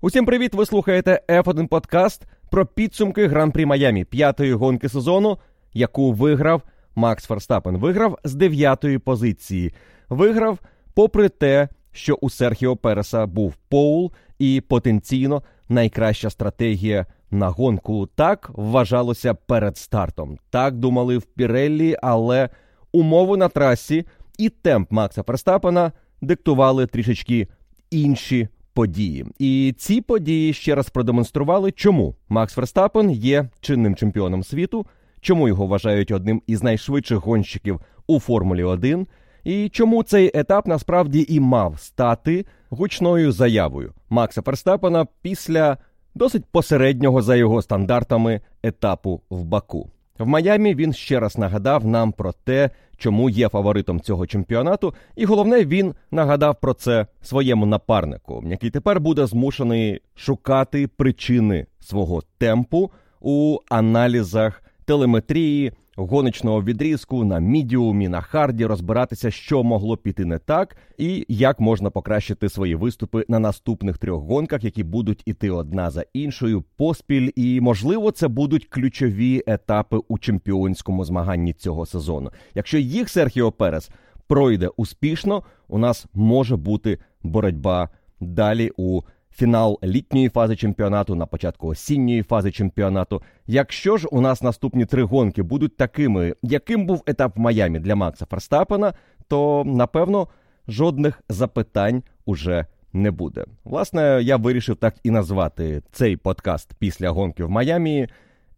Усім привіт! Ви слухаєте F1 подкаст про підсумки гран-прі Майамі п'ятої гонки сезону, яку виграв Макс Ферстапен. Виграв з дев'ятої позиції. Виграв, попри те, що у Серхіо Переса був поул і потенційно найкраща стратегія на гонку. Так вважалося перед стартом. Так думали в Піреллі, але умови на трасі і темп Макса Ферстапена диктували трішечки інші події. І ці події ще раз продемонстрували, чому Макс Ферстапен є чинним чемпіоном світу, чому його вважають одним із найшвидших гонщиків у Формулі 1, і чому цей етап насправді і мав стати гучною заявою Макса Ферстапена після досить посереднього за його стандартами етапу в Баку. В Майамі він ще раз нагадав нам про те, чому є фаворитом цього чемпіонату, і головне, він нагадав про це своєму напарнику, який тепер буде змушений шукати причини свого темпу у аналізах телеметрії, гоночного відрізку на мідіумі, на харді, розбиратися, що могло піти не так, і як можна покращити свої виступи на наступних трьох гонках, які будуть іти одна за іншою поспіль. І можливо, це будуть ключові етапи у чемпіонському змаганні цього сезону. Якщо їх Серхіо Перес пройде успішно, у нас може бути боротьба далі у фінал літньої фази чемпіонату, на початку осінньої фази чемпіонату. Якщо ж у нас наступні три гонки будуть такими, яким був етап в Майамі для Макса Ферстапена, то напевно жодних запитань уже не буде. Власне, я вирішив так і назвати цей подкаст після гонки в Майамі.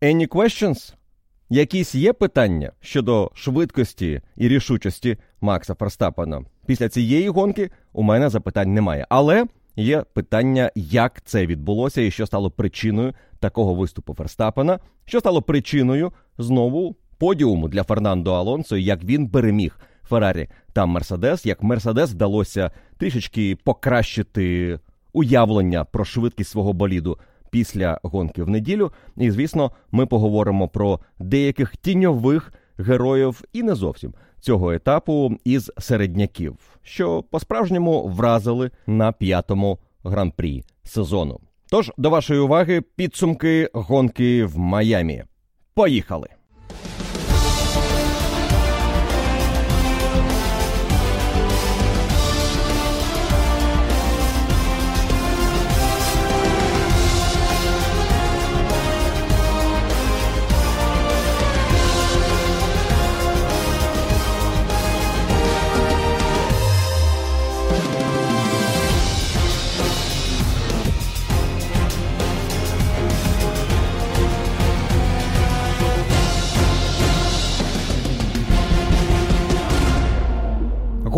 Any questions? Якісь є питання щодо швидкості і рішучості Макса Ферстапена? Після цієї гонки у мене запитань немає. Але Є питання, як це відбулося, і що стало причиною такого виступу Ферстапена, що стало причиною знову подіуму для Фернандо Алонсо, як він переміг Феррарі та Мерседес, як Мерседес вдалося трішечки покращити уявлення про швидкість свого боліду після гонки в неділю. І звісно, ми поговоримо про деяких тіньових героїв і не зовсім цього етапу із середняків, що по-справжньому вразили на п'ятому гран-прі сезону. Тож до вашої уваги підсумки гонки в Майамі. Поїхали!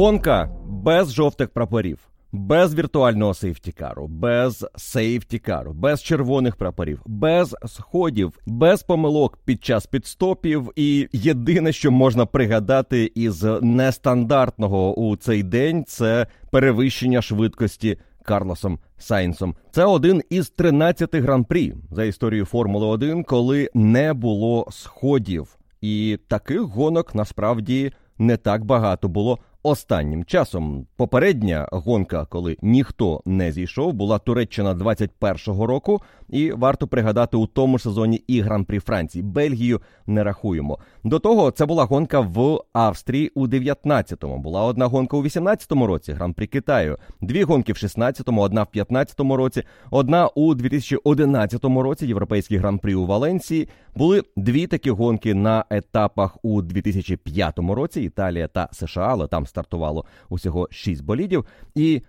Гонка без жовтих прапорів, без віртуального сейфтікару, без сейфтікару, без червоних прапорів, без сходів, без помилок під час підстопів. І єдине, що можна пригадати із нестандартного у цей день, це перевищення швидкості. Карлосом Сайнсом це один із 13 гран-прі за історією Формули 1, коли не було сходів, і таких гонок насправді не так багато було Останнім часом попередня гонка, коли ніхто не зійшов, була Туреччина 21-го року, і варто пригадати у тому ж сезоні і гран-прі Франції. Бельгію не рахуємо. До того це була гонка в Австрії у 19-му. Була одна гонка у 18-му році, гран-прі Китаю. Дві гонки в 16-му, одна в 15-му році, одна у 2011 році. Європейський гран-прі у Валенсії. Були дві такі гонки на етапах у 2005 році. Італія та США, але там стартувало усього шість болідів. І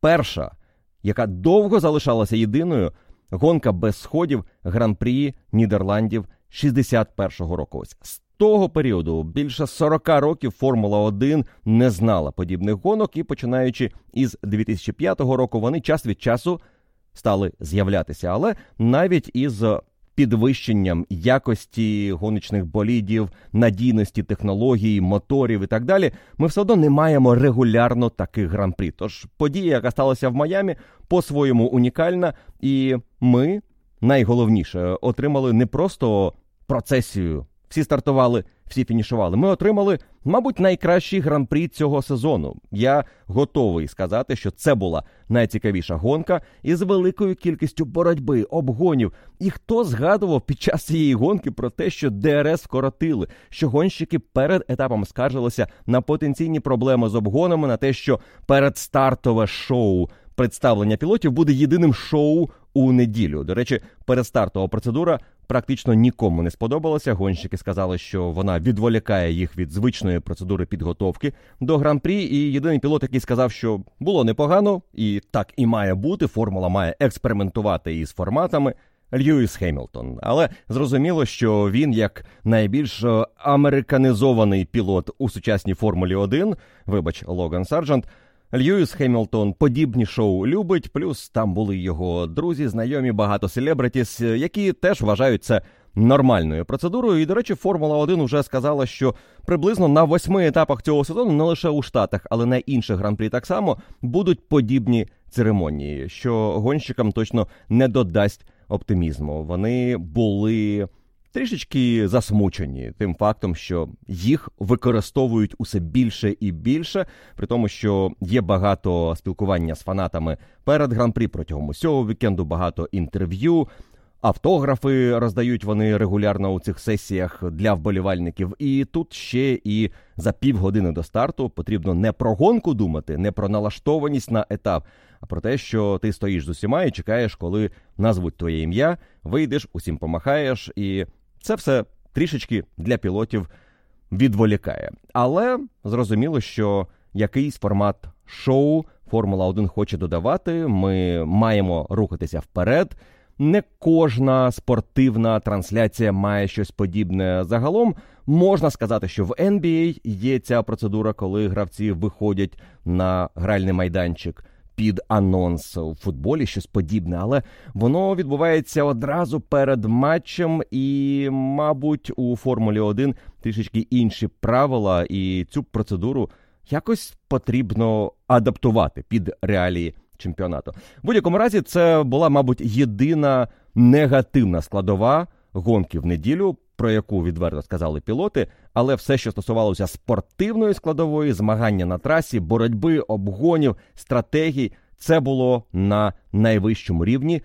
перша, яка довго залишалася єдиною, гонка без сходів гран-прі Нідерландів 61-го року. Ось з того періоду більше 40 років Формула 1 не знала подібних гонок, і починаючи із 2005 року, вони час від часу стали з'являтися. Але навіть із підвищенням якості гоночних болідів, надійності технологій, моторів і так далі, ми все одно не маємо регулярно таких гран-прі. Тож подія, яка сталася в Майамі, по-своєму унікальна, і ми найголовніше отримали не просто процесію всі стартували, всі фінішували. Ми отримали, мабуть, найкращий гран-прі цього сезону. Я готовий сказати, що це була найцікавіша гонка із великою кількістю боротьби, обгонів. І хто згадував під час цієї гонки про те, що ДРС вкоротили, що гонщики перед етапом скаржилися на потенційні проблеми з обгонами, на те, що передстартове шоу представлення пілотів буде єдиним шоу у неділю. До речі, перестартова процедура практично нікому не сподобалася. Гонщики сказали, що вона відволікає їх від звичної процедури підготовки до гран-прі. І єдиний пілот, який сказав, що було непогано, і так і має бути. Формула має експериментувати із форматами. Льюіс Хемілтон, але зрозуміло, що він як найбільш е, американізований пілот у сучасній формулі 1, вибач, Логан Сарджант, Льюіс Хемілтон подібні шоу любить, плюс там були його друзі, знайомі, багато celebrities, які теж вважають це нормальною процедурою. І, до речі, Формула 1 вже сказала, що приблизно на восьми етапах цього сезону, не лише у Штатах, але на інших гран-прі так само будуть подібні церемонії, що гонщикам точно не додасть оптимізму. Вони були трішечки засмучені тим фактом, що їх використовують усе більше і більше, при тому, що є багато спілкування з фанатами перед гран-прі протягом усього вікенду, багато інтерв'ю. Автографи роздають вони регулярно у цих сесіях для вболівальників. І тут ще і за півгодини до старту потрібно не про гонку думати, не про налаштованість на етап, а про те, що ти стоїш з усіма і чекаєш, коли назвуть твоє ім'я, вийдеш, усім помахаєш і це все трішечки для пілотів відволікає. Але зрозуміло, що якийсь формат шоу Формула 1 хоче додавати. Ми маємо рухатися вперед. Не кожна спортивна трансляція має щось подібне. Загалом можна сказати, що в NBA є ця процедура, коли гравці виходять на гральний майданчик під анонс у футболі, щось подібне, але воно відбувається одразу перед матчем, і, мабуть, у Формулі 1 трішечки інші правила, і цю процедуру якось потрібно адаптувати під реалії чемпіонату. В будь-якому разі, це була, мабуть, єдина негативна складова гонки в неділю. Про яку відверто сказали пілоти, але все, що стосувалося спортивної складової, змагання на трасі, боротьби, обгонів, стратегій, це було на найвищому рівні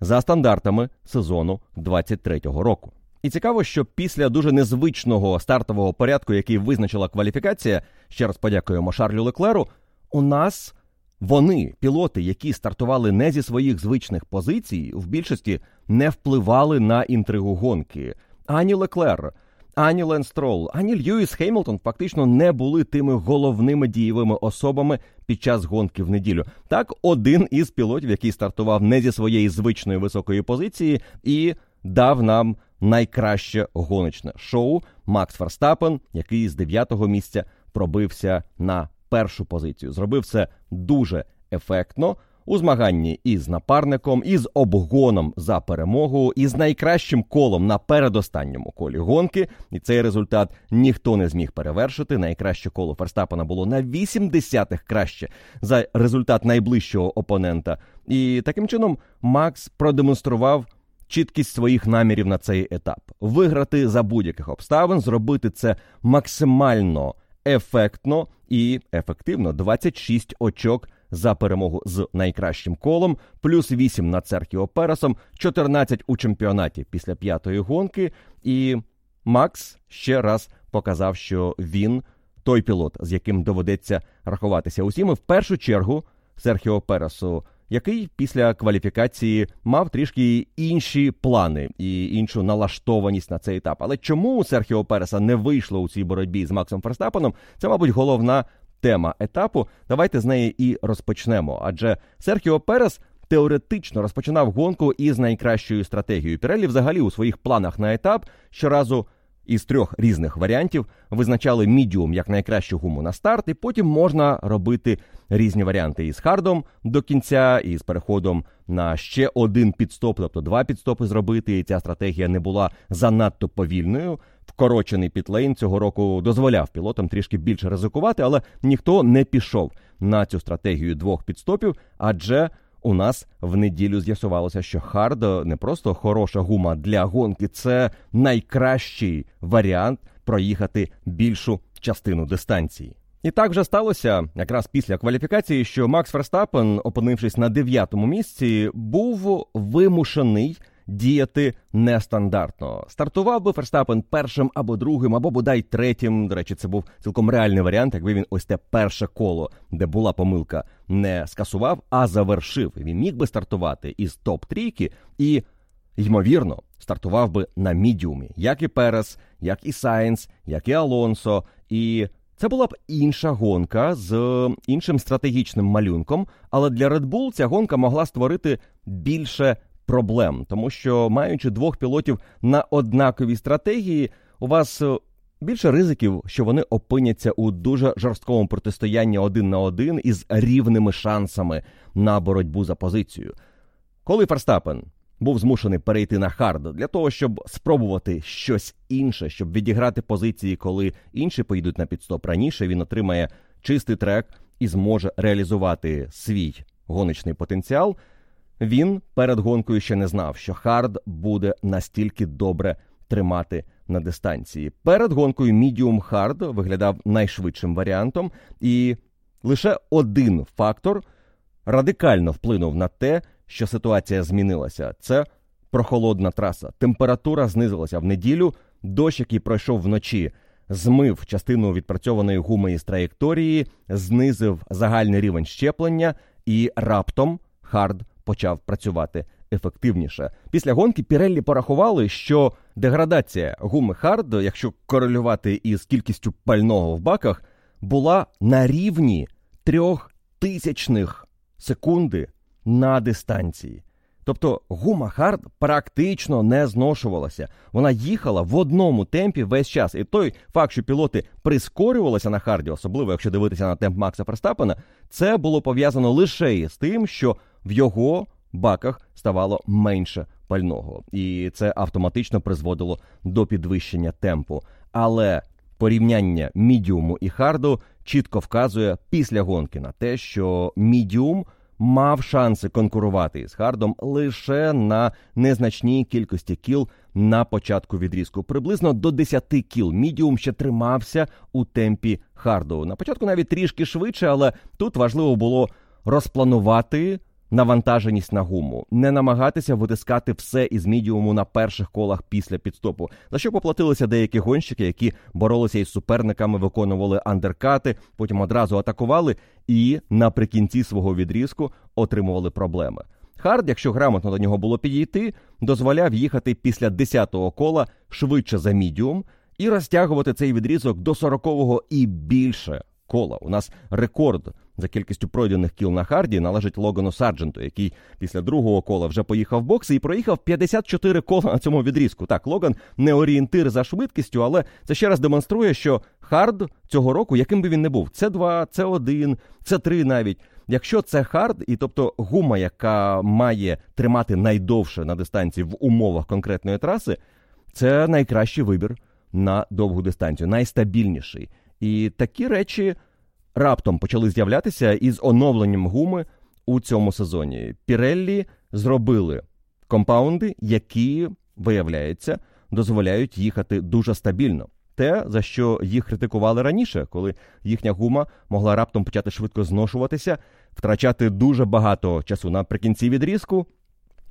за стандартами сезону 23-го року. І цікаво, що після дуже незвичного стартового порядку, який визначила кваліфікація, ще раз подякуємо Шарлю Леклеру. У нас вони, пілоти, які стартували не зі своїх звичних позицій, в більшості не впливали на інтригу гонки. Ані Леклер, ані Ленстрол, ані Льюіс Хеймлтон фактично не були тими головними дієвими особами під час гонки в неділю. Так, один із пілотів, який стартував не зі своєї звичної високої позиції, і дав нам найкраще гоночне шоу Макс Ферстапен, який з дев'ятого місця пробився на першу позицію. Зробив це дуже ефектно у змаганні із напарником, із обгоном за перемогу, із найкращим колом на передостанньому колі гонки. І цей результат ніхто не зміг перевершити. Найкраще коло Ферстапена було на 8 десятих краще за результат найближчого опонента. І таким чином Макс продемонстрував. Чіткість своїх намірів на цей етап виграти за будь-яких обставин, зробити це максимально ефектно і ефективно 26 очок за перемогу з найкращим колом, плюс 8 над Серхіо Пересом, 14 у чемпіонаті після п'ятої гонки. І Макс ще раз показав, що він той пілот, з яким доведеться рахуватися усім. І в першу чергу Серхіо Пересу. Який після кваліфікації мав трішки інші плани і іншу налаштованість на цей етап. Але чому Серхіо Переса не вийшло у цій боротьбі з Максом Ферстапеном? Це, мабуть, головна тема етапу. Давайте з неї і розпочнемо. Адже Серхіо Перес теоретично розпочинав гонку із найкращою стратегією. Пірелі взагалі у своїх планах на етап щоразу. Із трьох різних варіантів визначали мідіум як найкращу гуму на старт, і потім можна робити різні варіанти із хардом до кінця, і з переходом на ще один підстоп, тобто два підстопи зробити. І ця стратегія не була занадто повільною вкорочений підлейн цього року дозволяв пілотам трішки більше ризикувати, але ніхто не пішов на цю стратегію двох підстопів, адже у нас в неділю з'ясувалося, що Хардо не просто хороша гума для гонки, це найкращий варіант проїхати більшу частину дистанції. І так вже сталося якраз після кваліфікації, що Макс Ферстапен, опинившись на дев'ятому місці, був вимушений діяти нестандартно. Стартував би Ферстапен першим або другим, або бодай третім. До речі, це був цілком реальний варіант, якби він ось те перше коло, де була помилка, не скасував, а завершив. Він міг би стартувати із топ трійки і, ймовірно, стартував би на мідіумі, як і Перес, як і Сайнс, як і Алонсо. І це була б інша гонка з іншим стратегічним малюнком, але для Red Bull ця гонка могла створити більше проблем, тому що маючи двох пілотів на однаковій стратегії, у вас е, більше ризиків, що вони опиняться у дуже жорсткому протистоянні один на один із рівними шансами на боротьбу за позицію. Коли Ферстапен був змушений перейти на хард для того, щоб спробувати щось інше, щоб відіграти позиції, коли інші поїдуть на піт-стоп раніше, він отримає чистий трек і зможе реалізувати свій гоночний потенціал. Він перед гонкою ще не знав, що хард буде настільки добре тримати на дистанції. Перед гонкою Medium Hard виглядав найшвидшим варіантом, і лише один фактор радикально вплинув на те, що ситуація змінилася. Це прохолодна траса. Температура знизилася в неділю. Дощ, який пройшов вночі, змив частину відпрацьованої гуми із траєкторії, знизив загальний рівень зчеплення, і раптом хард почав працювати ефективніше. Після гонки Піреллі порахували, що деградація гуми Хард, якщо корелювати із кількістю пального в баках, була на рівні трьох тисячних секунди на дистанції. Тобто гума Хард практично не зношувалася. Вона їхала в одному темпі весь час. І той факт, що пілоти прискорювалися на харді, особливо якщо дивитися на темп Макса Ферстапена, це було пов'язано лише із тим, що в його баках ставало менше пального, і це автоматично призводило до підвищення темпу. Але порівняння мідіуму і харду чітко вказує після гонки на те, що мідіум мав шанси конкурувати з хардом лише на незначній кількості кіл на початку відрізку. Приблизно до 10 кіл. Мідіум ще тримався у темпі харду. На початку навіть трішки швидше, але тут важливо було розпланувати навантаженість на гуму, не намагатися витискати все із мідіуму на перших колах після піт-стопу, за що поплатилися деякі гонщики, які боролися із суперниками, виконували андеркати, потім одразу атакували і наприкінці свого відрізку отримували проблеми. Хард, якщо грамотно до нього було підійти, дозволяв їхати після 10-го кола швидше за мідіум і розтягувати цей відрізок до 40-го і більше кола. У нас рекорд за кількістю пройдених кіл на харді належить Логану Сардженту, який після другого кола вже поїхав в бокси і проїхав 54 кола на цьому відрізку. Так, Логан не орієнтир за швидкістю, але це ще раз демонструє, що хард цього року, яким би він не був, це 2 це 1 це 3 навіть. Якщо це хард, і тобто гума, яка має тримати найдовше на дистанції в умовах конкретної траси, це найкращий вибір на довгу дистанцію, найстабільніший. І такі речі раптом почали з'являтися із оновленням гуми у цьому сезоні. Піреллі зробили компаунди, які, виявляється, дозволяють їхати дуже стабільно. Те, за що їх критикували раніше, коли їхня гума могла раптом почати швидко зношуватися, втрачати дуже багато часу наприкінці відрізку.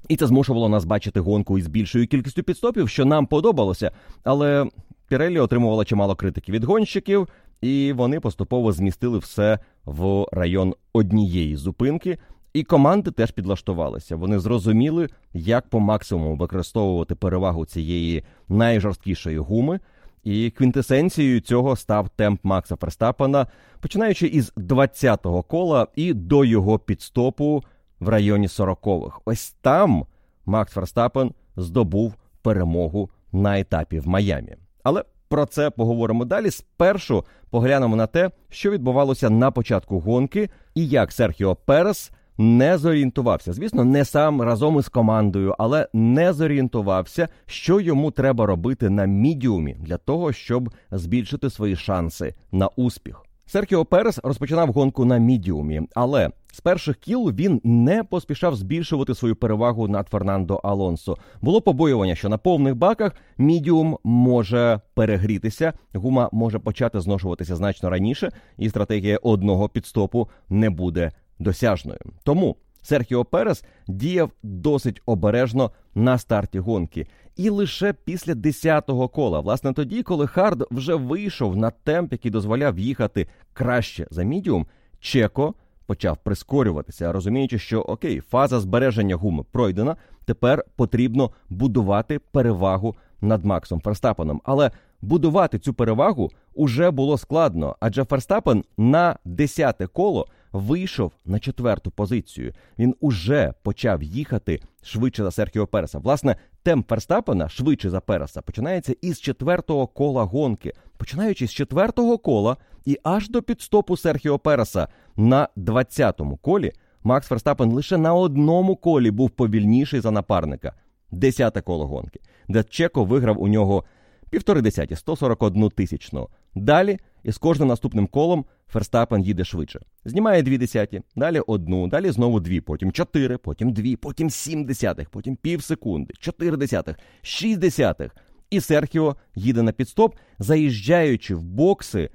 І це змушувало нас бачити гонку із більшою кількістю підстопів, що нам подобалося. Але Піреллі отримувала чимало критики від гонщиків, і вони поступово змістили все в район однієї зупинки. І команди теж підлаштувалися. Вони зрозуміли, як по максимуму використовувати перевагу цієї найжорсткішої гуми. І квінтесенцією цього став темп Макса Ферстапена, починаючи із 20-го кола і до його підстопу в районі 40-х. Ось там Макс Ферстапен здобув перемогу на етапі в Майамі. Але про це поговоримо далі. Спершу поглянемо на те, що відбувалося на початку гонки, і як Серхіо Перес не зорієнтувався. Звісно, не сам разом із командою, але не зорієнтувався, що йому треба робити на мідіумі для того, щоб збільшити свої шанси на успіх. Серхіо Перес розпочинав гонку на мідіумі, але з перших кіл він не поспішав збільшувати свою перевагу над Фернандо Алонсо. Було побоювання, що на повних баках мідіум може перегрітися, гума може почати зношуватися значно раніше, і стратегія одного підстопу не буде досяжною. Тому Серхіо Перес діяв досить обережно на старті гонки. І лише після 10-го кола, власне, тоді, коли Хард вже вийшов на темп, який дозволяв їхати краще за мідіум, Чеко почав прискорюватися, розуміючи, що окей, фаза збереження гуми пройдена. Тепер потрібно будувати перевагу над Максом Ферстапеном. Але будувати цю перевагу уже було складно, адже Ферстапен на 10-те коло вийшов на четверту позицію. Він уже почав їхати швидше за Серхіо Переса. Власне, темп Ферстапена швидше за Переса починається із четвертого кола гонки. Починаючи з четвертого кола і аж до підстопу Серхіо Переса на 20-му колі, Макс Ферстапен лише на одному колі був повільніший за напарника. Десяте коло гонки, де Чеко виграв у нього півтори десяті, 141 тисячну. Далі із кожним наступним колом Ферстапен їде швидше. Знімає дві десяті, далі одну, далі знову дві, потім чотири, потім дві, потім сім десятих, потім пів секунди, чотири десятих, шість десятих. І Серхіо їде на підстоп, заїжджаючи в бокси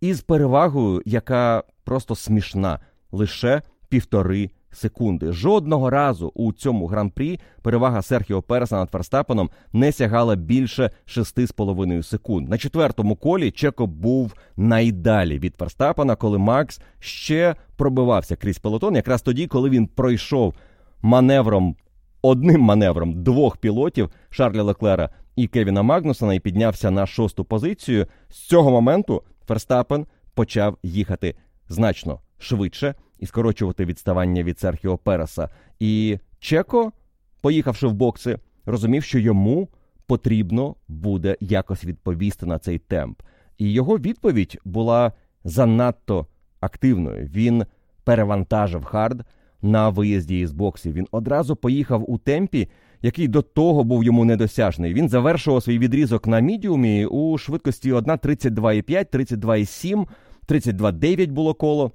із перевагою, яка просто смішна, лише півтори секунди. Жодного разу у цьому гран-прі перевага Серхіо Переса над Ферстапеном не сягала більше 6,5 секунд. На четвертому колі Чеко був найдалі від Ферстапена, коли Макс ще пробивався крізь пелотон, якраз тоді, коли він пройшов маневром. Одним маневром двох пілотів Шарля Леклера і Кевіна Магнусона і піднявся на шосту позицію. З цього моменту Ферстапен почав їхати значно швидше і скорочувати відставання від Серхіо Переса. І Чеко, поїхавши в бокси, розумів, що йому потрібно буде якось відповісти на цей темп. І його відповідь була занадто активною. Він перевантажив хард на виїзді із боксів. Він одразу поїхав у темпі, який до того був йому недосяжний. Він завершував свій відрізок на мідіумі у швидкості 1.32,5, 32,7, 32,9 було коло.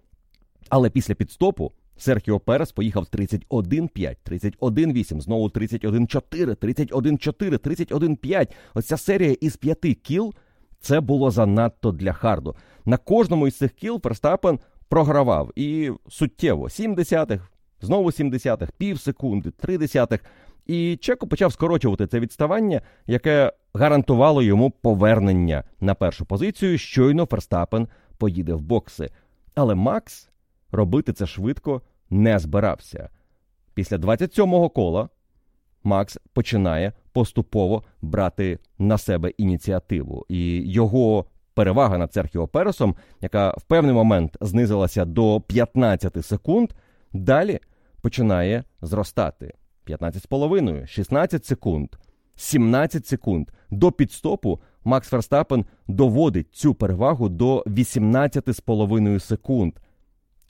Але після підстопу Серхіо Перес поїхав 31-5, 31-8, знову 31-4, 31-4, 31-5. Оця серія із п'яти кіл це було занадто для Харду. На кожному із цих кіл Ферстапен програвав і суттєво 7 десятих, знову 7 десятих, пів секунди, 3 десятих. І Чеко почав скорочувати це відставання, яке гарантувало йому повернення на першу позицію. Щойно Ферстапен поїде в бокси. Але Макс робити це швидко не збирався. Після 27-го кола Макс починає поступово брати на себе ініціативу, і його перевага над Серхіо Пересом, яка в певний момент знизилася до 15 секунд, далі починає зростати. 15,5, 16 секунд, 17 секунд. До підстопу Макс Ферстапен доводить цю перевагу до 18,5 секунд.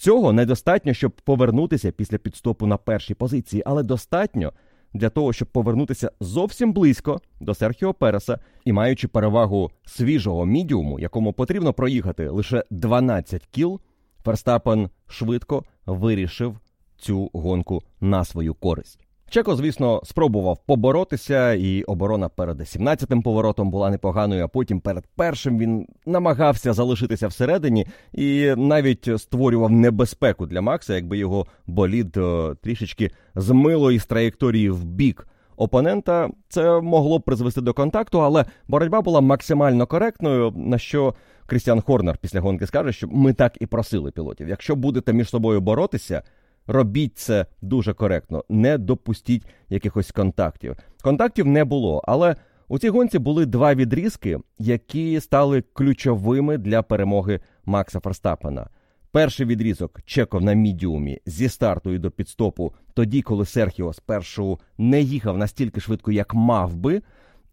Цього недостатньо, щоб повернутися після підстопу на першій позиції, але достатньо для того, щоб повернутися зовсім близько до Серхіо Переса і маючи перевагу свіжого мідіуму, якому потрібно проїхати лише 12 кіл, Ферстапен швидко вирішив цю гонку на свою користь. Чеко, звісно, спробував поборотися, і оборона перед 17-тим поворотом була непоганою. А потім перед першим він намагався залишитися всередині і навіть створював небезпеку для Макса, якби його болід трішечки змило із траєкторії в бік опонента. Це могло б призвести до контакту, але боротьба була максимально коректною. На що Крістіан Хорнер після гонки скаже, що ми так і просили пілотів. Якщо будете між собою боротися. Робіть це дуже коректно, не допустіть якихось контактів. Контактів не було, але у цій гонці були два відрізки, які стали ключовими для перемоги Макса Ферстапена. Перший відрізок чекав на мідіумі зі старту і до підстопу, тоді, коли Серхіо спершу не їхав настільки швидко, як мав би.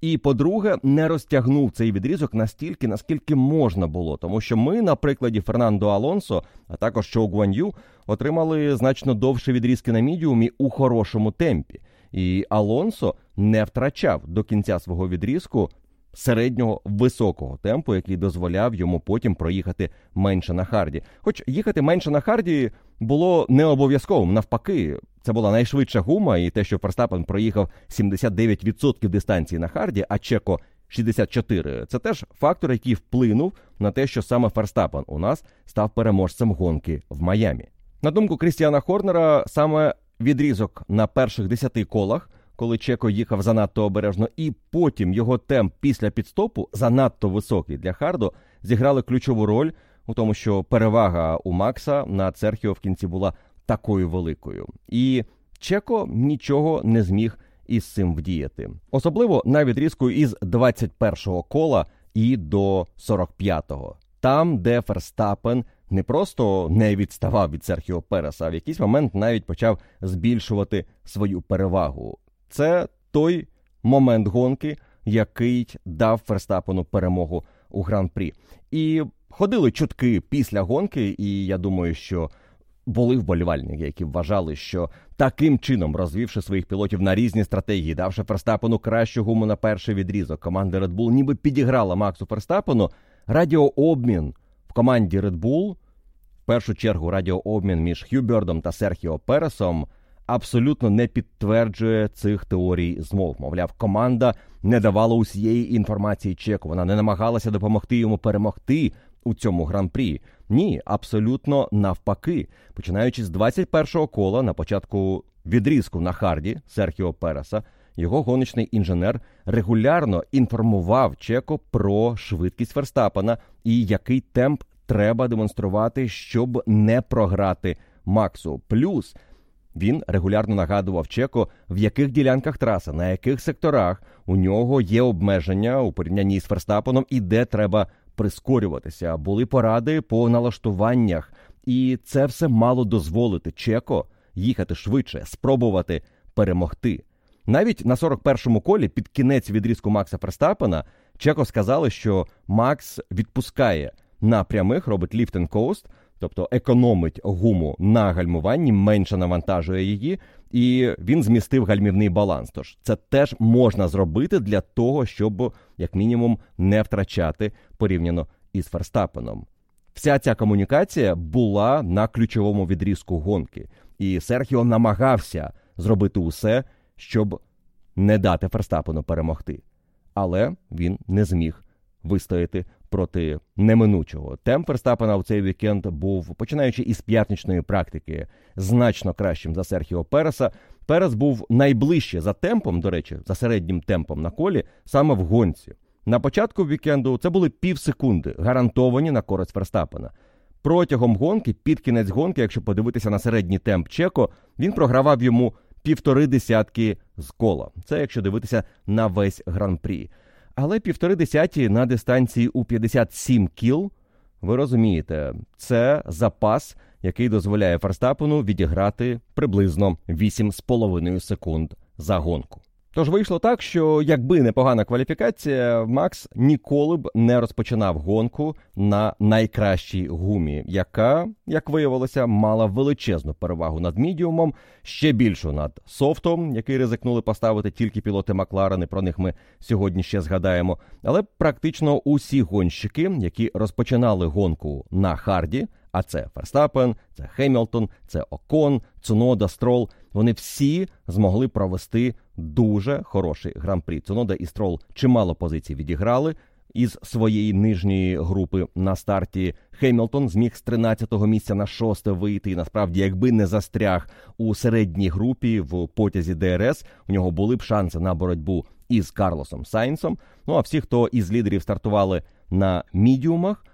І, по-друге, не розтягнув цей відрізок настільки, наскільки можна було, тому що ми, на прикладі Фернандо Алонсо, а також Чоу Гуан'ю, отримали значно довше відрізки на мідіумі у хорошому темпі. І Алонсо не втрачав до кінця свого відрізку середнього високого темпу, який дозволяв йому потім проїхати менше на харді. Хоч їхати менше на харді було не обов'язковим. Навпаки, це була найшвидша гума, і те, що Ферстапен проїхав 79% дистанції на харді, а Чеко 64. Це теж фактор, який вплинув на те, що саме Ферстапен у нас став переможцем гонки в Майамі. На думку Крістіана Хорнера, саме відрізок на перших 10 колах коли Чеко їхав занадто обережно, і потім його темп після підстопу занадто високий для Хардо, зіграли ключову роль у тому, що перевага у Макса на Серхіо в кінці була такою великою. І Чеко нічого не зміг із цим вдіяти. Особливо на відрізку із 21-го кола і до 45-го. Там, де Ферстапен не просто не відставав від Серхіо Переса, а в якийсь момент навіть почав збільшувати свою перевагу. Це той момент гонки, який дав Ферстапену перемогу у гран-прі. І ходили чутки після гонки, і я думаю, що були вболівальники, які вважали, що таким чином, розвівши своїх пілотів на різні стратегії, давши Ферстапену кращу гуму на перший відрізок, команда Red Bull ніби підіграла Максу Ферстапену. Радіообмін в команді Red Bull, в першу чергу радіообмін між Х'юбердом та Серхіо Пересом абсолютно не підтверджує цих теорій змов. Мовляв, команда не давала усієї інформації чеку. Вона не намагалася допомогти йому перемогти у цьому гран-прі. Ні, абсолютно навпаки. Починаючи з 21-го кола на початку відрізку на харді Серхіо Переса. Його гоночний інженер регулярно інформував Чеко про швидкість Ферстапена і який темп треба демонструвати, щоб не програти Максу. Плюс він регулярно нагадував Чеко, в яких ділянках траси, на яких секторах у нього є обмеження у порівнянні з Ферстапеном і де треба прискорюватися. Були поради по налаштуваннях, і це все мало дозволити Чеко їхати швидше, спробувати перемогти. Навіть на 41-му колі під кінець відрізку Макса Ферстапена Чеко сказали, що Макс відпускає на прямих, робить ліфт коуст, тобто економить гуму на гальмуванні, менше навантажує її, і він змістив гальмівний баланс. Тож це теж можна зробити для того, щоб як мінімум не втрачати порівняно із Ферстапеном. Вся ця комунікація була на ключовому відрізку гонки, і Серхіо намагався зробити усе, щоб не дати Ферстапену перемогти. Але він не зміг вистояти проти неминучого. Темп Верстапена в цей вікенд був, починаючи із п'ятничної практики, значно кращим за Серхіо Переса. Перес був найближче за темпом, до речі, за середнім темпом на колі, саме в гонці. На початку вікенду це були пів секунди, гарантовані на користь Верстапена. Протягом гонки, під кінець гонки, якщо подивитися на середній темп Чеко, він програвав йому півтори десятки з кола. Це якщо дивитися на весь гран-прі. Але півтори десяті на дистанції у 57 кіл, ви розумієте, це запас, який дозволяє Ферстапену відіграти приблизно 8,5 секунд за гонку. Тож вийшло так, що якби непогана кваліфікація, Макс ніколи б не розпочинав гонку на найкращій гумі, яка, як виявилося, мала величезну перевагу над мідіумом, ще більшу над софтом, який ризикнули поставити тільки пілоти Макларени. Про них ми сьогодні ще згадаємо. Але практично усі гонщики, які розпочинали гонку на харді. А це Ферстапен, це Хемілтон, це Окон, Цунода, Строл. Вони всі змогли провести дуже хороший гран-прі. Цунода і Строл чимало позицій відіграли. Із своєї нижньої групи на старті Хемілтон зміг з 13-го місця на 6 вийти. І насправді, якби не застряг у середній групі в потязі ДРС, у нього були б шанси на боротьбу із Карлосом Сайнсом. Ну а всі, хто із лідерів стартували на мідіумах,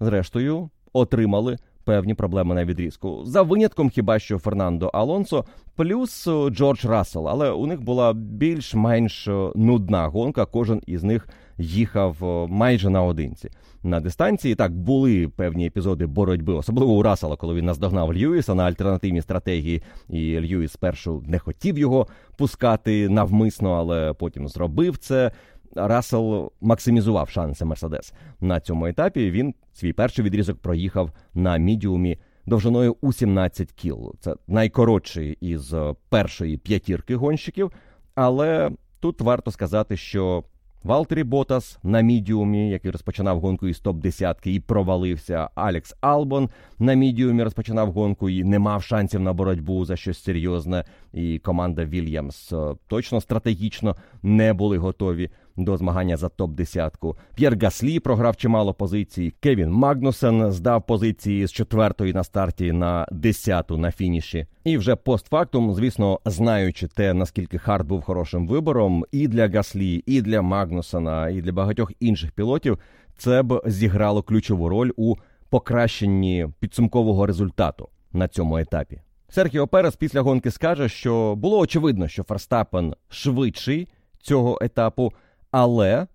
зрештою отримали певні проблеми на відрізку. За винятком хіба що Фернандо Алонсо, плюс е, Джордж Рассел. Але у них була більш-менш е, нудна гонка. Кожен із них їхав е, майже наодинці. На дистанції так були певні епізоди боротьби, особливо у Рассела, коли він наздогнав Льюіса на альтернативній стратегії, і Льюіс спершу не хотів його пускати навмисно, але потім зробив це. Рассел максимізував шанси Мерседес на цьому етапі. Він свій перший відрізок проїхав на мідіумі довжиною у 17 кіл. Це найкоротший із першої п'ятірки гонщиків. Але тут варто сказати, що Валтері Ботас на мідіумі, який розпочинав гонку із топ 10 і провалився. Алекс Албон на мідіумі розпочинав гонку і не мав шансів на боротьбу за щось серйозне. І команда Вільямс е, точно стратегічно не були готові до змагання за топ 10 П'єр Гаслі програв чимало позицій. Кевін Магнусен здав позиції з четвертої на старті на десяту на фініші. І вже постфактум, звісно, знаючи те, наскільки Харт був хорошим вибором, і для Гаслі, і для Магнусена, і для багатьох інших пілотів, це б зіграло ключову роль у покращенні підсумкового результату на цьому етапі. Серхіо Перес після гонки скаже, що було очевидно, що Ферстапен швидший цього етапу, але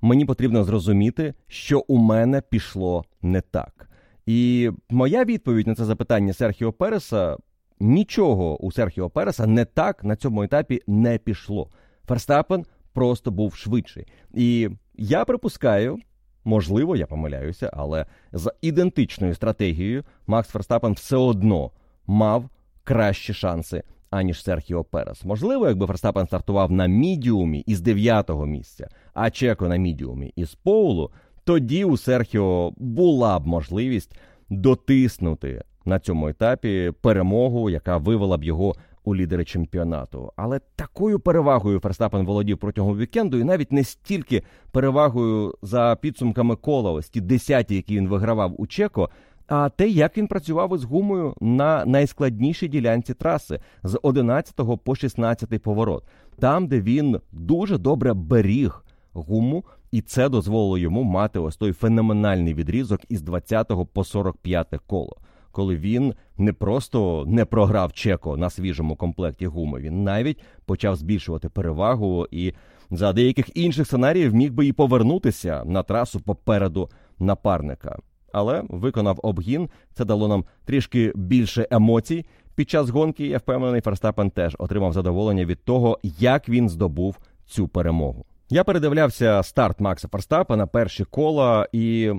мені потрібно зрозуміти, що у мене пішло не так. І моя відповідь на це запитання Серхіо Переса нічого у Серхіо Переса не так на цьому етапі не пішло. Ферстапен просто був швидший. І я припускаю, можливо, я помиляюся, але за ідентичною стратегією Макс Ферстапен все одно мав кращі шанси аніж Серхіо Перес. Можливо, якби Ферстапен стартував на мідіумі із дев'ятого місця, а Чеко на мідіумі із Поулу, тоді у Серхіо була б можливість дотиснути на цьому етапі перемогу, яка вивела б його у лідери чемпіонату. Але такою перевагою Ферстапен володів протягом вікенду, і навіть не стільки перевагою за підсумками кола, ось ті десяті, які він вигравав у Чеко а те, як він працював із гумою на найскладнішій ділянці траси з 11 по 16 поворот, там, де він дуже добре беріг гуму, і це дозволило йому мати ось той феноменальний відрізок із 20 по 45 коло. Коли він не просто не програв Чеко на свіжому комплекті гуми, він навіть почав збільшувати перевагу і за деяких інших сценаріїв міг би і повернутися на трасу попереду напарника але виконав обгін. Це дало нам трішки більше емоцій. Під час гонки я впевнений, Ферстапен теж отримав задоволення від того, як він здобув цю перемогу. Я передивлявся старт Макса Ферстапена, перші кола, і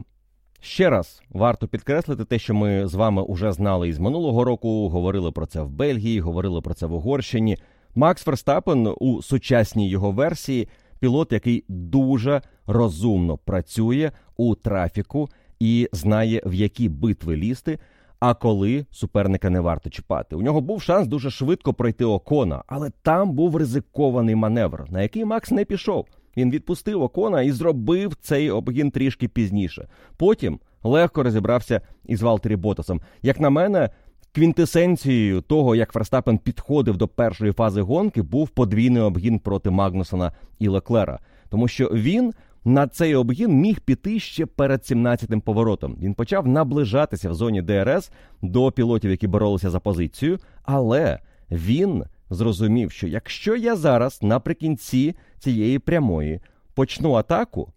ще раз варто підкреслити те, що ми з вами вже знали із минулого року. Говорили про це в Бельгії, говорили про це в Угорщині. Макс Ферстапен у сучасній його версії пілот, який дуже розумно працює у трафіку і знає, в які битви лізти, а коли суперника не варто чіпати. У нього був шанс дуже швидко пройти окона, але там був ризикований маневр, на який Макс не пішов. Він відпустив окона і зробив цей обгін трішки пізніше. Потім легко розібрався із Валтері Ботасом. Як на мене, квінтесенцією того, як Ферстапен підходив до першої фази гонки, був подвійний обгін проти Магнусона і Леклера, тому що він на цей обгін міг піти ще перед 17-тим поворотом. Він почав наближатися в зоні ДРС до пілотів, які боролися за позицію, але він зрозумів, що якщо я зараз наприкінці цієї прямої почну атаку.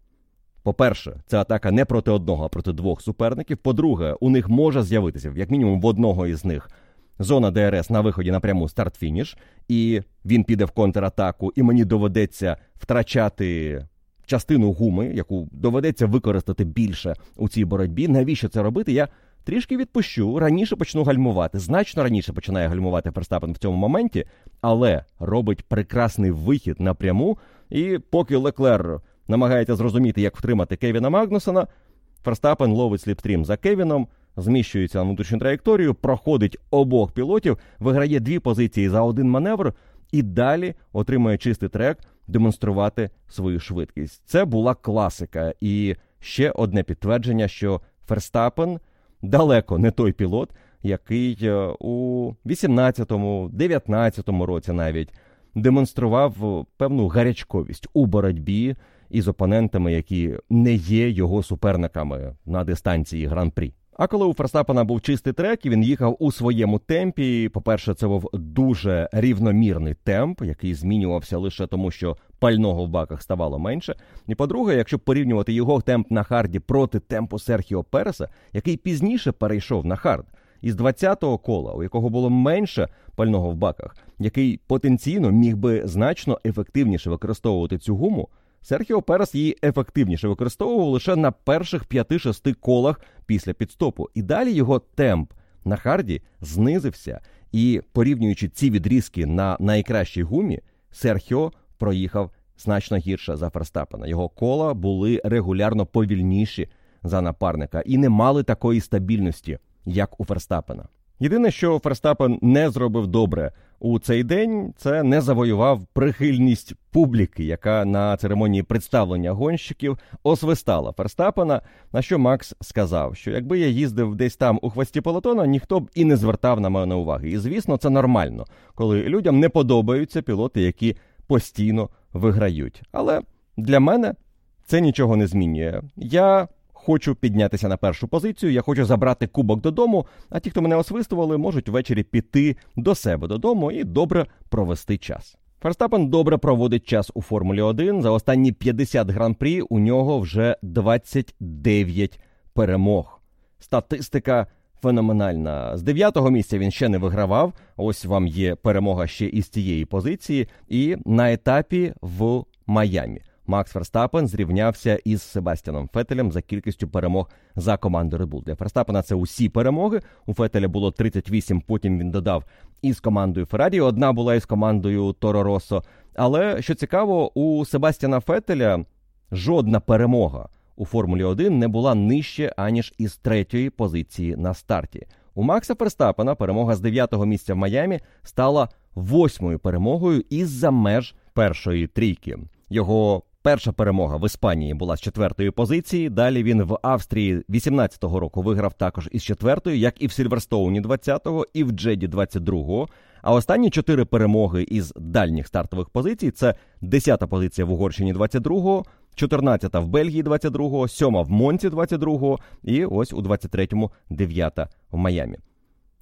По-перше, це атака не проти одного, а проти двох суперників. По-друге, у них може з'явитися, як мінімум, в одного із них зона ДРС на виході на пряму старт-фініш, і він піде в контратаку, і мені доведеться втрачати частину гуми, яку доведеться використати більше у цій боротьбі. Навіщо це робити? Я трішки відпущу, раніше почну гальмувати. Значно раніше починає гальмувати Ферстапен в цьому моменті, але робить прекрасний вихід напряму. І поки Леклер намагається зрозуміти, як втримати Кевіна Магнусона, Ферстапен ловить сліпстрім за Кевіном. Зміщується на внутрішню траєкторію, проходить обох пілотів, виграє дві позиції за один маневр і далі отримує чистий трек демонструвати свою швидкість. Це була класика, і ще одне підтвердження, що Ферстапен далеко не той пілот, який е, у 18-му, 19-му році навіть демонстрував певну гарячковість у боротьбі із опонентами, які не є його суперниками на дистанції гран-прі. А коли у Ферстапена був чистий трек, і він їхав у своєму темпі. По-перше, це був дуже рівномірний темп, який змінювався лише тому, що пального в баках ставало менше. І по-друге, якщо порівнювати його темп на харді проти темпу Серхіо Переса, який пізніше перейшов на хард. Із 20-го кола, у якого було менше пального в баках, який потенційно міг би значно ефективніше використовувати цю гуму, Серхіо Перес її ефективніше використовував лише на перших 5-6 колах після піт-стопу. І далі його темп на харді знизився. І порівнюючи ці відрізки на найкращій гумі, Серхіо проїхав значно гірше за Ферстапена. Його кола були регулярно повільніші за напарника і не мали такої стабільності, як у Ферстапена. Єдине, що Ферстапен не зробив добре у цей день, це не завоював прихильність публіки, яка на церемонії представлення гонщиків освистала Ферстапена. На що Макс сказав, що якби я їздив десь там у хвості полотона, ніхто б і не звертав на мене уваги. І звісно, це нормально, коли людям не подобаються пілоти, які постійно виграють. Але для мене це нічого не змінює. Я хочу піднятися на першу позицію, я хочу забрати кубок додому. А ті, хто мене освистували, можуть ввечері піти до себе додому і добре провести час. Ферстапен добре проводить час у Формулі 1. За останні 50 гран-прі у нього вже 29 перемог. Статистика феноменальна. З дев'ятого місця він ще не вигравав. Ось вам є перемога ще із цієї позиції, і на етапі в Майамі. Макс Ферстапен зрівнявся із Себастьяном Фетелем за кількістю перемог за команду Red Bull. Для Ферстапена це усі перемоги. У Фетеля було 38, Потім він додав із командою Феррарі. Одна була із командою Торо Росо. Але що цікаво, у Себастьяна Фетеля жодна перемога у Формулі 1 не була нижче аніж із третьої позиції на старті. У Макса Ферстапена перемога з дев'ятого місця в Майамі стала восьмою перемогою із-за меж першої трійки. Його Перша перемога в Іспанії була з четвертої позиції. Далі він в Австрії 18-го року виграв також із четвертої, як і в Сільверстоуні 20-го, і в Джеді 22-го. А останні чотири перемоги із дальніх стартових позицій це 10-та позиція в Угорщині 22-го, 14-та в Бельгії 22-го, 7-та в Монці 22-го і ось у 23-му 9-та в Майамі.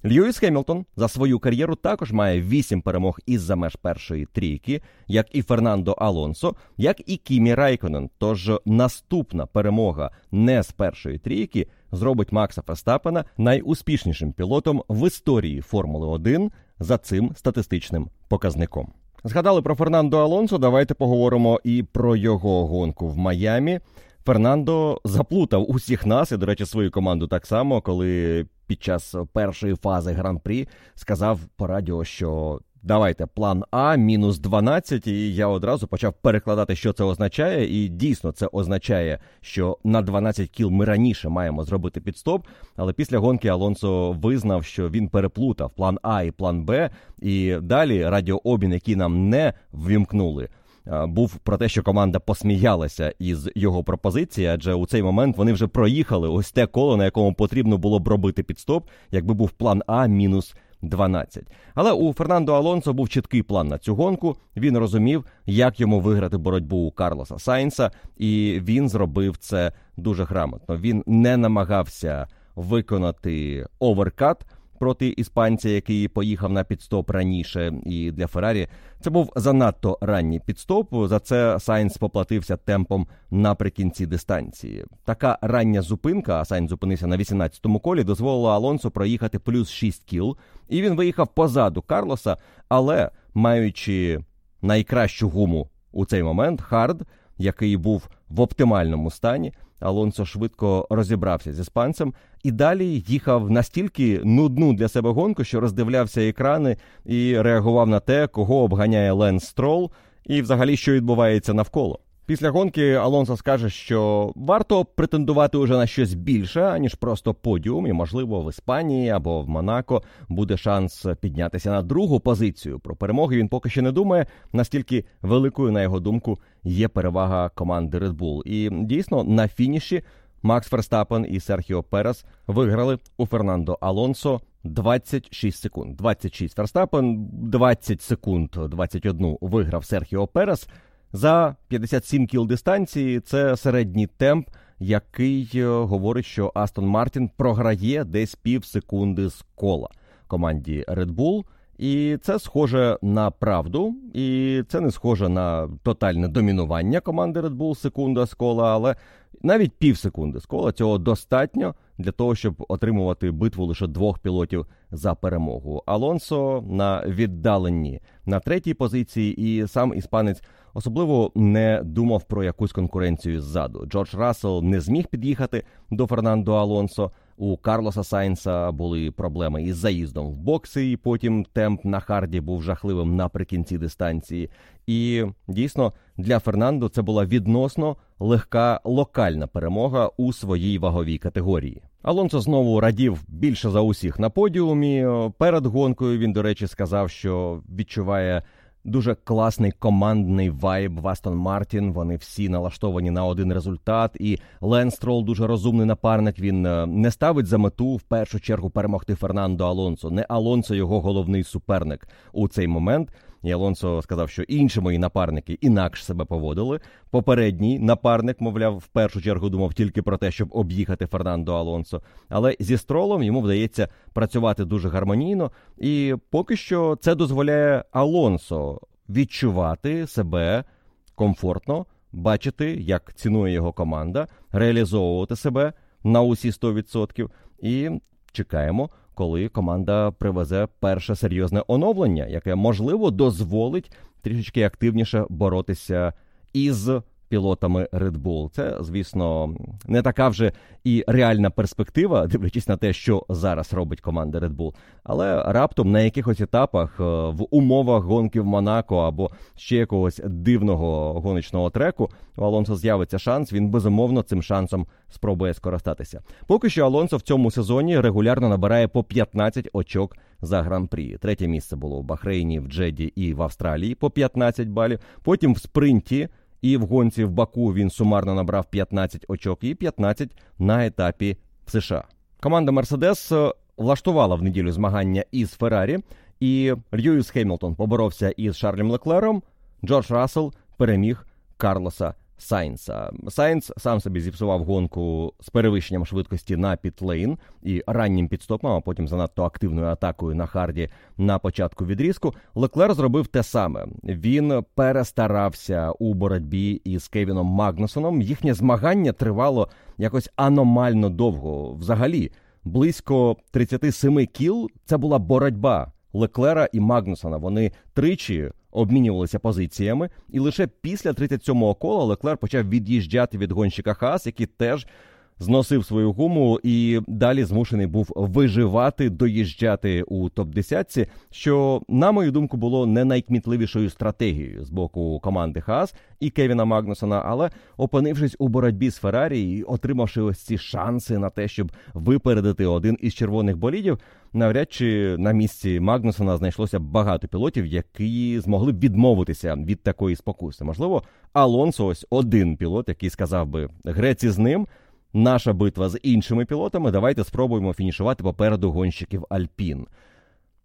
Льюіс Хемілтон за свою кар'єру також має вісім перемог із-за меж першої трійки, як і Фернандо Алонсо, як і Кімі Райконен. Тож наступна перемога не з першої трійки зробить Макса Ферстапена найуспішнішим пілотом в історії Формули 1 за цим статистичним показником. Згадали про Фернандо Алонсо. Давайте поговоримо і про його гонку в Майамі. Фернандо заплутав усіх нас і, до речі, свою команду так само, коли під час першої фази гран-прі сказав по радіо, що давайте план А мінус 12, і я одразу почав перекладати, що це означає. І дійсно це означає, що на 12 кіл ми раніше маємо зробити підстоп. Але після гонки Алонсо визнав, що він переплутав план А і план Б. І далі радіообмін, який нам не ввімкнули. Був про те, що команда посміялася із його пропозиції, адже у цей момент вони вже проїхали ось те коло, на якому потрібно було б робити підстоп, якби був план А мінус 12. Але у Фернандо Алонсо був чіткий план на цю гонку. Він розумів, як йому виграти боротьбу у Карлоса Сайнса, і він зробив це дуже грамотно. Він не намагався виконати оверкат проти іспанця, який поїхав на піт-стоп раніше. І для Феррарі це був занадто ранній піт-стоп. За це Сайнс поплатився темпом наприкінці дистанції. Така рання зупинка, а Сайнс зупинився на 18-му колі, дозволила Алонсо проїхати плюс 6 кіл. І він виїхав позаду Карлоса, але маючи найкращу гуму у цей момент, хард, який був в оптимальному стані. Алонсо швидко розібрався з іспанцем і далі їхав настільки нудну для себе гонку, що роздивлявся екрани і реагував на те, кого обганяє Ленс Стролл, і взагалі що відбувається навколо. Після гонки Алонсо скаже, що варто претендувати уже на щось більше, аніж просто подіум, і можливо в Іспанії або в Монако буде шанс піднятися на другу позицію. Про перемоги він поки що не думає. Настільки великою, на його думку, є перевага команди Red Bull. І дійсно на фініші Макс Ферстапен і Серхіо Перес виграли у Фернандо Алонсо 26 секунд. 26 Ферстапен, 20 секунд, 21 виграв Серхіо Перес. За 57 кіл дистанції це середній темп, який е, говорить, що Астон Мартін програє десь пів секунди з кола команді Red Bull. І це схоже на правду, і це не схоже на тотальне домінування команди Red Bull секунда з кола, але навіть пів секунди з кола цього достатньо для того, щоб отримувати битву лише двох пілотів за перемогу. Алонсо на віддаленні на третій позиції, і сам іспанець особливо не думав про якусь конкуренцію ззаду. Джордж Рассел не зміг під'їхати до Фернандо Алонсо. У Карлоса Сайнса були проблеми із заїздом в бокси, і потім темп на харді був жахливим наприкінці дистанції. І дійсно для Фернандо це була відносно легка локальна перемога у своїй ваговій категорії. Алонсо знову радів більше за усіх на подіумі. Перед гонкою він, до речі, сказав, що відчуває. Дуже класний командний вайб в Астон Мартін. Вони всі налаштовані на один результат. І Лен Строл дуже розумний напарник. Він е, не ставить за мету в першу чергу перемогти Фернандо Алонсо. Не Алонсо його головний суперник у цей момент. І Алонсо сказав, що інші мої напарники інакше себе поводили. Попередній напарник, мовляв, в першу чергу думав тільки про те, щоб об'їхати Фернандо Алонсо. Але зі стролом йому вдається працювати дуже гармонійно, і поки що це дозволяє Алонсо відчувати себе комфортно, бачити, як цінує його команда, реалізовувати себе на усі 100%. І чекаємо коли команда привезе перше серйозне оновлення, яке можливо дозволить трішечки активніше боротися із пілотами Red Bull. Це, звісно, не така вже і реальна перспектива, дивлячись на те, що зараз робить команда Red Bull. Але раптом на якихось етапах е, в умовах гонки в Монако або ще якогось дивного гоночного треку у Алонсо з'явиться шанс. Він безумовно цим шансом спробує скористатися. Поки що Алонсо в цьому сезоні регулярно набирає по 15 очок. За гран-прі третє місце було в Бахрейні, в Джеді і в Австралії по 15 балів. Потім в спринті і в гонці в Баку він сумарно набрав 15 очок і 15 на етапі в США. Команда Мерседес влаштувала в неділю змагання із Феррарі, і Льюіс Хемілтон поборовся із Шарлем Леклером. Джордж Рассел переміг Карлоса Сайнса. Сайнс сам собі зіпсував гонку з перевищенням швидкості на пітлейн і раннім пітстопом, а потім занадто активною атакою на харді на початку відрізку. Леклер зробив те саме. Він перестарався у боротьбі із Кевіном Магнусоном. Їхнє змагання тривало якось аномально довго. Взагалі, близько 37 кіл це була боротьба. Леклера і Магнусона вони тричі обмінювалися позиціями, і лише після 37-го кола Леклер почав від'їжджати від гонщика Хас, який теж зносив свою гуму і далі змушений був виживати, доїжджати у топ 10 що, на мою думку, було не найкмітливішою стратегією з боку команди Хас і Кевіна Магнусона. Але опинившись у боротьбі з Феррарі і отримавши ось ці шанси на те, щоб випередити один із червоних болідів, навряд чи на місці Магнусона знайшлося багато пілотів, які змогли б відмовитися від такої спокуси. Можливо, Алонсо ось один пілот, який сказав би грецi з ним наша битва з іншими пілотами. Давайте спробуємо фінішувати попереду гонщиків Альпін.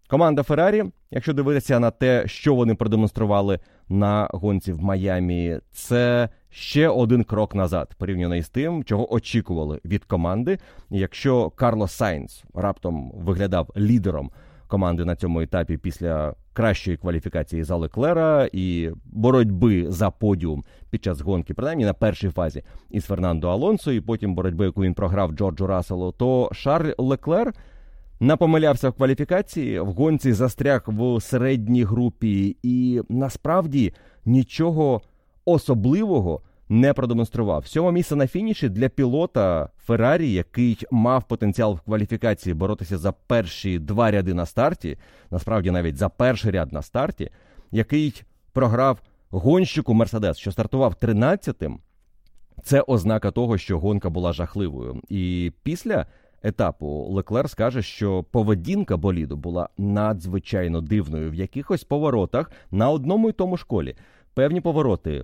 Команда Феррарі, якщо дивитися на те, що вони продемонстрували на гонці в Майамі, це ще один крок назад, порівняно із тим, чого очікували від команди. Якщо Карлос Сайнс раптом виглядав лідером команди на цьому етапі після кращої кваліфікації за Леклера і боротьби за подіум під час гонки, принаймні на першій фазі із Фернандо Алонсо, і потім боротьби, яку він програв Джорджу Расселу, то Шарль Леклер напомилявся в кваліфікації, в гонці застряг в середній групі, і насправді нічого особливого не продемонстрував. Сьоме місце на фініші для пілота Феррарі, який мав потенціал в кваліфікації боротися за перші два ряди на старті, насправді навіть за перший ряд на старті, який програв гонщику Мерседес, що стартував 13-тим, це ознака того, що гонка була жахливою. І після етапу Леклер скаже, що поведінка боліду була надзвичайно дивною в якихось поворотах на одному й тому школі. Певні повороти